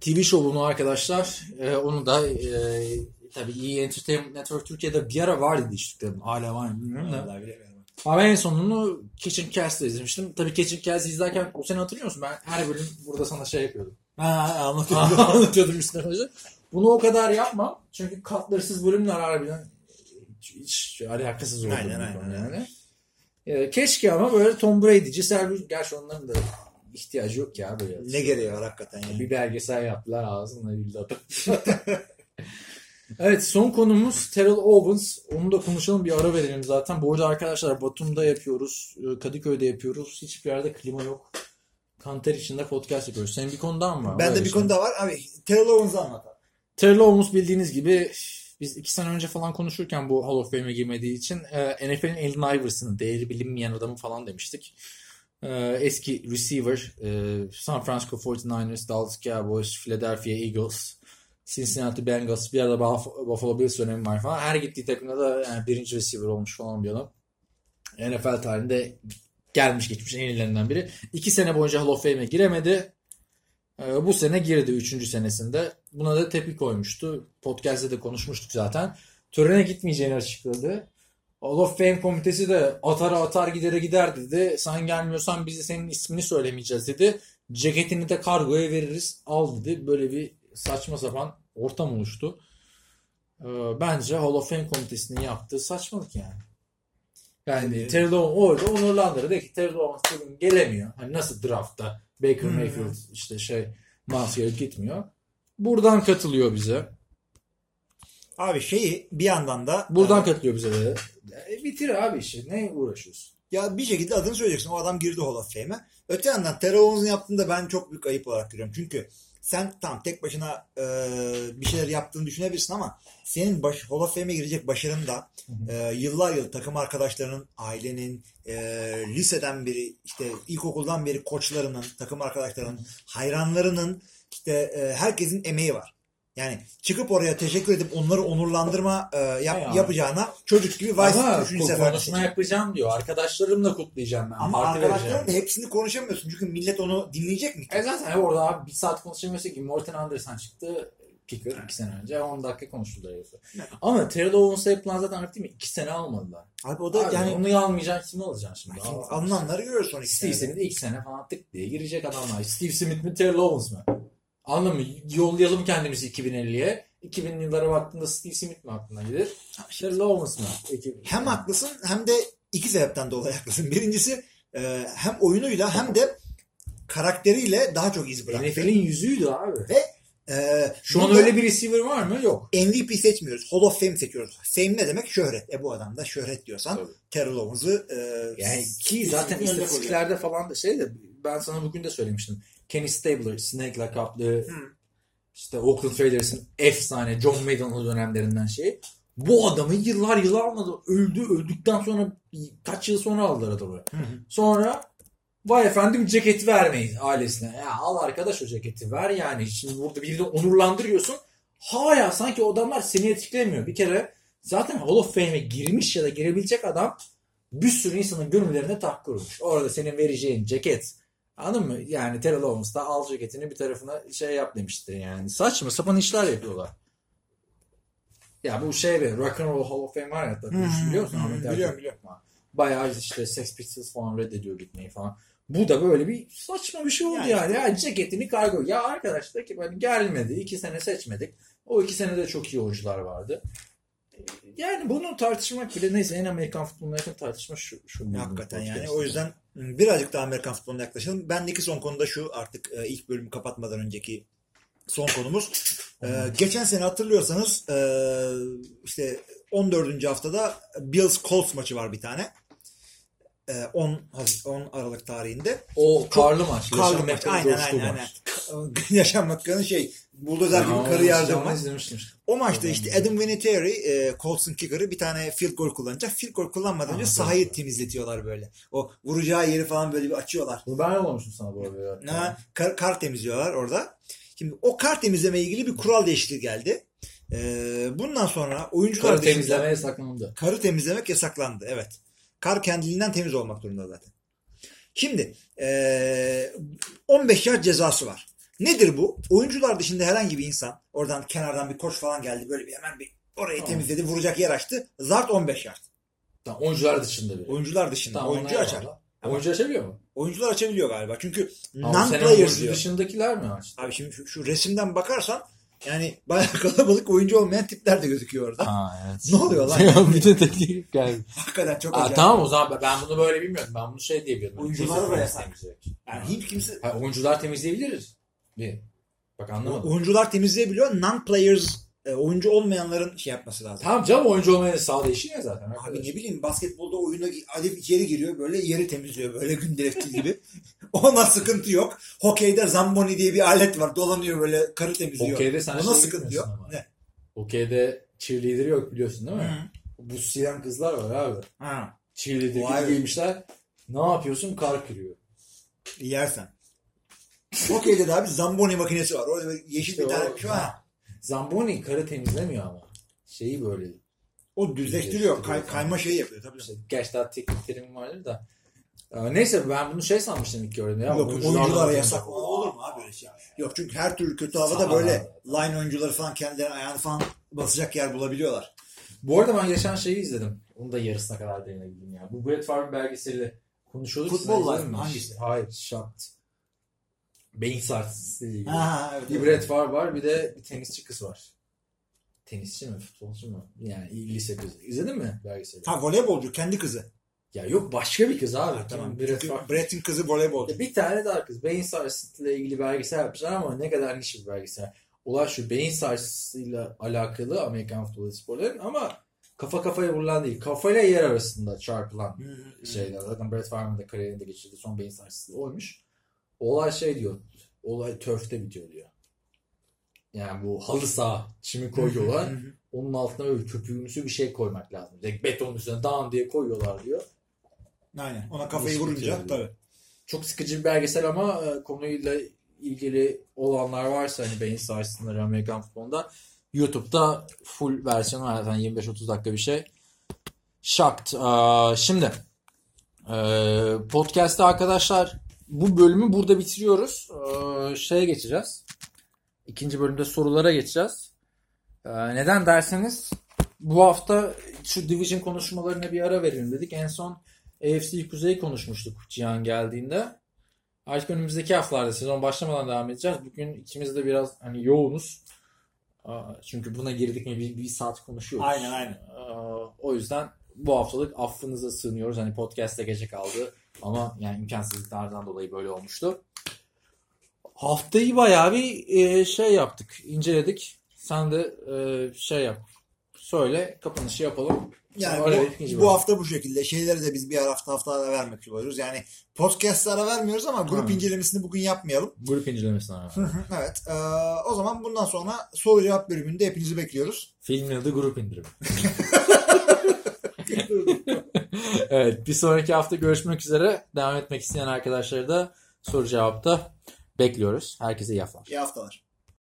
TV şovunu arkadaşlar e, onu da e, tabii iyi Entertainment Network Türkiye'de bir ara vardı işte hala var mı bilmiyorum da. Ama en sonunu Kitchen Cast'ta izlemiştim. Tabii Kitchen Cast izlerken o sene hatırlıyor musun? Ben her bölüm burada sana şey yapıyordum. Ha, anlatıyorum. [laughs] Anlatıyordum üstüne. Bunu o kadar yapma. Çünkü katlarsız bölümler harbiden hiç, hiç alakasız oldu. Aynen, aynen, konu aynen. Yani. Ee, keşke ama böyle Tom Brady'ci servis. Gerçi onların da ihtiyacı yok ya böyle. ne gereği var hakikaten yani. Bir belgesel yaptılar ağzına bildi adam. evet son konumuz Terrell Owens. Onu da konuşalım bir ara verelim zaten. Bu arada arkadaşlar Batum'da yapıyoruz. e, Kadıköy'de yapıyoruz. Hiçbir yerde klima yok. Kanter içinde podcast yapıyoruz. Senin bir konudan mı? var? Ben de Öyle bir şey. konu daha var. Abi Terrell Owens'ı anlat. Terrell Owens bildiğiniz gibi biz iki sene önce falan konuşurken bu Hall of Fame'e girmediği için e, NFL'in Allen Iverson'ı değeri bilinmeyen adamı falan demiştik. E, eski receiver e, San Francisco 49ers, Dallas Cowboys, Philadelphia Eagles, Cincinnati Bengals bir arada Buff- Buffalo Bills dönemi var falan. Her gittiği takımda da yani birinci receiver olmuş falan bir adam. NFL tarihinde gelmiş geçmiş en iyilerinden biri. İki sene boyunca Hall of Fame'e giremedi. Ee, Bu sene girdi 3. senesinde. Buna da tepki koymuştu. Podcast'te de konuşmuştuk zaten. Törene gitmeyeceğini açıkladı. Hall of Fame komitesi de atara atar gidere gider dedi. Sen gelmiyorsan bizi senin ismini söylemeyeceğiz dedi. Ceketini de kargoya veririz al dedi. Böyle bir saçma sapan ortam oluştu. Ee, Bence Hall of Fame komitesinin yaptığı saçmalık yani. Yani Terrell Owens orada onurlandırdı. Dedi ki Owens bugün gelemiyor. Hani nasıl draftta Baker Hmm. Mayfield işte şey Garrett gitmiyor. Buradan katılıyor bize. Abi şeyi bir yandan da Buradan e, katılıyor bize de. E, bitir abi işi. Ne uğraşıyorsun? ya bir şekilde adını söyleyeceksin. O adam girdi Hall of Fame'e. Öte yandan Terrell Owens'ın yaptığını da ben çok büyük ayıp olarak görüyorum. Çünkü sen tam tek başına e, bir şeyler yaptığını düşünebilirsin ama senin baş, Hall of Fame'e girecek başarın da e, yıllar yıl takım arkadaşlarının, ailenin, e, liseden beri, işte ilkokuldan beri koçlarının, takım arkadaşlarının, hayranlarının, işte e, herkesin emeği var. Yani çıkıp oraya teşekkür edip onları onurlandırma e, yap- Ya. yapacağına çocuk gibi Vice Ama üçüncü sefer konuşma yapacağım diyor. Arkadaşlarımla kutlayacağım ben. Ama vereceğim. hepsini konuşamıyorsun. Çünkü millet onu dinleyecek mi? E zaten orada abi bir saat konuşamıyorsa ki Morten Anderson çıktı. Kicker iki sene önce 10 dakika konuştular herifle. Ama Terrell Owens'a yapılan zaten artık değil mi? 2 sene almadılar. Abi o da Abi, yani onu almayacaksın kimi alacaksın şimdi? Al- alınanları iki Steve senede. Smith ilk sene falan tık diye girecek adamlar. Steve Smith mi Terrell Owens mı? Anladın mı? Yollayalım kendimizi 2050'ye. 2000'li yıllara baktığında Steve Smith mi aklına gelir? Owens mı? Ekip- Hem haklısın hem de iki sebepten dolayı haklısın. Birincisi e, hem oyunuyla hem de karakteriyle daha çok iz bıraktı. NFL'in yüzüydü abi. Ve e, Şu an öyle bir receiver var mı? Yok. MVP seçmiyoruz. Hall of Fame seçiyoruz. Fame ne demek? Şöhret. E bu adam da şöhret diyorsan Tabii. Terrell Owens'ı e, Yani ki zaten [laughs] istatistiklerde falan da şey de ben sana bugün de söylemiştim. Kenny Stabler, Snake lakaplı işte Oakland Raiders'ın efsane John Madden'lı dönemlerinden şey. Bu adamı yıllar yıllar almadı. Öldü. Öldükten sonra kaç yıl sonra aldılar adamı. Sonra vay efendim ceketi vermeyin ailesine. Ya al arkadaş o ceketi ver yani. Şimdi burada birini onurlandırıyorsun. Hala sanki o adamlar seni etkilemiyor. Bir kere zaten Hall of Fame'e girmiş ya da girebilecek adam bir sürü insanın gönüllerine taht kurmuş. Orada senin vereceğin ceket anladın mı? Yani Terrell Owens da al ceketini bir tarafına şey yap demiştir yani. Saçma sapan işler yapıyorlar. Ya bu şey be Rock and Roll Hall of Fame var ya tabii hı, biliyor musun? Ahmet biliyorum, biliyorum. Bayağı işte Sex Pistols falan reddediyor gitmeyi falan. Bu da böyle bir saçma bir şey oldu Yani yani. Ya ceketini kargo. Ya arkadaş da ki ben gelmedi. iki sene seçmedik. O iki sene de çok iyi oyuncular vardı. Yani bunu tartışmak bile neyse en Amerikan futboluna yakın tartışma şu. şu Hakikaten yani. O yüzden birazcık daha Amerikan futboluna yaklaşalım. Bendeki son konu da şu artık e, ilk bölümü kapatmadan önceki son konumuz. E, geçen sene hatırlıyorsanız e, işte 14. haftada Bills Colts maçı var bir tane. E, 10, Haz- 10 Aralık tarihinde. O karlı maç. Karlı maç. Aynen aynen. aynen. [laughs] Yaşam Makka'nın şey buldozer gibi karı onu yardım izledim, maç. izlemiştim. O maçta işte Adam Vinatieri, e, Colts'un kicker'ı bir tane field goal kullanacak. Field goal kullanmadan önce Aha, sahayı temizletiyorlar böyle. O vuracağı yeri falan böyle bir açıyorlar. Bunu ben yollamıştım sana bu arada. Ha, kar, kar temizliyorlar orada. Şimdi o kar temizleme ilgili bir kural değişikliği geldi. Ee, bundan sonra oyuncular Karı dışında temizlemeye yasaklandı. karı temizlemek yasaklandı. Evet. Kar kendiliğinden temiz olmak durumunda zaten. Şimdi ee, 15 yard cezası var. Nedir bu? Oyuncular dışında herhangi bir insan oradan kenardan bir koç falan geldi böyle bir hemen bir orayı Tamam. temizledi vuracak yer açtı. Zart 15 yard. Tamam, oyuncular dışında bir. Oyuncular dışında. Tamam, oyuncu açar. eyvallah. Oyuncu açabiliyor mu? Oyuncular açabiliyor galiba. Çünkü Ama non-players oyuncu diyor. dışındakiler mi açtı? Abi şimdi şu, şu resimden bakarsan yani bayağı [laughs] kalabalık oyuncu olmayan tipler de gözüküyor orada. Ha evet. Ne oluyor lan? bir de teklif geldi. Hakikaten çok Aa, acayip. tamam o zaman ben bunu böyle bilmiyordum. Ben bunu şey diye biliyordum. Oyuncular da yasak. Yani hiç kimse Ha, oyuncular temizleyebiliriz. Bir. Bak anlamadım. oyuncular temizleyebiliyor. Non-players e, oyuncu olmayanların şey yapması lazım. Tamam canım oyuncu olmanın sahada işi ne zaten? Abi arkadaş? ne bileyim basketbolda oyuna Adif içeri giriyor böyle yeri temizliyor böyle gündelikçi gibi. [laughs] Ona sıkıntı yok. Hokeyde Zamboni diye bir alet var. Dolanıyor böyle karı temizliyor. Hokeyde sen Ona şey sıkıntı yok. ama. Ne? Okey'de cheerleader yok biliyorsun değil mi? Bu siyan kızlar var abi. Ha, Cheerleader gibi giymişler. Ne yapıyorsun? Kar kırıyor. yersen. Hokeyde de abi Zamboni makinesi var. Orada yeşil İşte bir tane o- şu ha. Zamboni karı temizlemiyor ama. Şeyi böyle. O düzleştiriyor. Kay- kayma şeyi yapıyor tabii. İşte, gerçi daha teknik terim vardır da. Ee, Neyse ben bunu şey sanmıştım ilk gördüğümde. Ya, Yok oyuncular yasak olur mu abi öyle şey? Yok çünkü her türlü kötü havada Sahada. böyle line oyuncuları falan kendilerine ayağını falan basacak yer bulabiliyorlar. Bu arada ben geçen şeyi izledim. Onu da yarısına kadar değinebildim ya. Bu Brett Favre belgeseli konuşuyorduk. Futbol izledin mi? Hangisi? Hayır, Shocked. Beyin sarsıntısı ilgili. Ha, evet, Bir. Brett Favre var bir de bir tenisçi kız var. Tenisçi mi futbolcu mu? Yani lise kızı. İzledin mi belgeseli? Ha voleybolcu kendi kızı. Ya yok başka bir kız abi. Ha, tamam. Brett Favre. Brett'in kızı voleybolcu. Ya bir tane daha kız. Beyin sarsıntısıyla ilgili belgesel yapmışlar ama ne kadar niş bir belgesel. Olay şu beyin sarsıntısıyla alakalı Amerikan futbolu sporların ama kafa kafaya vurulan değil. Kafayla yer arasında çarpılan şeyler. Zaten Brett Favre'ın da kariyerinde geçirdiği son beyin sarsıntısı oymuş. Olay şey diyor. Olay törfte bitiyor diyor. Yani bu halı saha çimi koyuyorlar. Onun altına böyle köpüğümüsü bir şey koymak lazım. Direkt beton üstüne dağın diye koyuyorlar diyor. Aynen. Ona kafayı Niş vurunca tabii. Çok sıkıcı bir belgesel ama e, konuyla ilgili olanlar varsa hani beyin sarsıntıları Amerikan futbolunda YouTube'da full versiyonu var zaten 25-30 dakika bir şey. Shocked. Aa, Şimdi e, podcast'te arkadaşlar bu bölümü burada bitiriyoruz. Ee, Şeye geçeceğiz. İkinci bölümde sorulara geçeceğiz. Ee, Neden derseniz bu hafta şu division konuşmalarına bir ara verelim dedik. En son AFC Kuzey konuşmuştuk Cihan geldiğinde. Artık önümüzdeki haftalarda sezon başlamadan devam edeceğiz. Bugün ikimiz de biraz hani yoğunuz. Çünkü buna girdik mi bir, bir saat konuşuyoruz. Aynen aynen. O yüzden bu haftalık affınıza sığınıyoruz. Hani podcast'te gece kaldı ama yani imkansızlıklardan dolayı böyle olmuştu. Haftayı bayağı bir e, şey yaptık, inceledik. Sen de e, şey yap. Söyle, kapanışı yapalım. Yani Sonra bu, bu hafta bu şekilde. Şeyleri de biz bir ara hafta hafta ara vermek istiyoruz. Yani podcast'lara ara vermiyoruz ama grup Ha. incelemesini bugün yapmayalım. Grup incelemesine abi. evet. Ee, o zaman bundan sonra soru cevap bölümünde hepinizi bekliyoruz. Filmin adı Grup İndirimi. [laughs] [laughs] [laughs] evet, bir sonraki hafta görüşmek üzere. Devam etmek isteyen arkadaşları da soru cevapta bekliyoruz. Herkese iyi haftalar. İyi haftalar.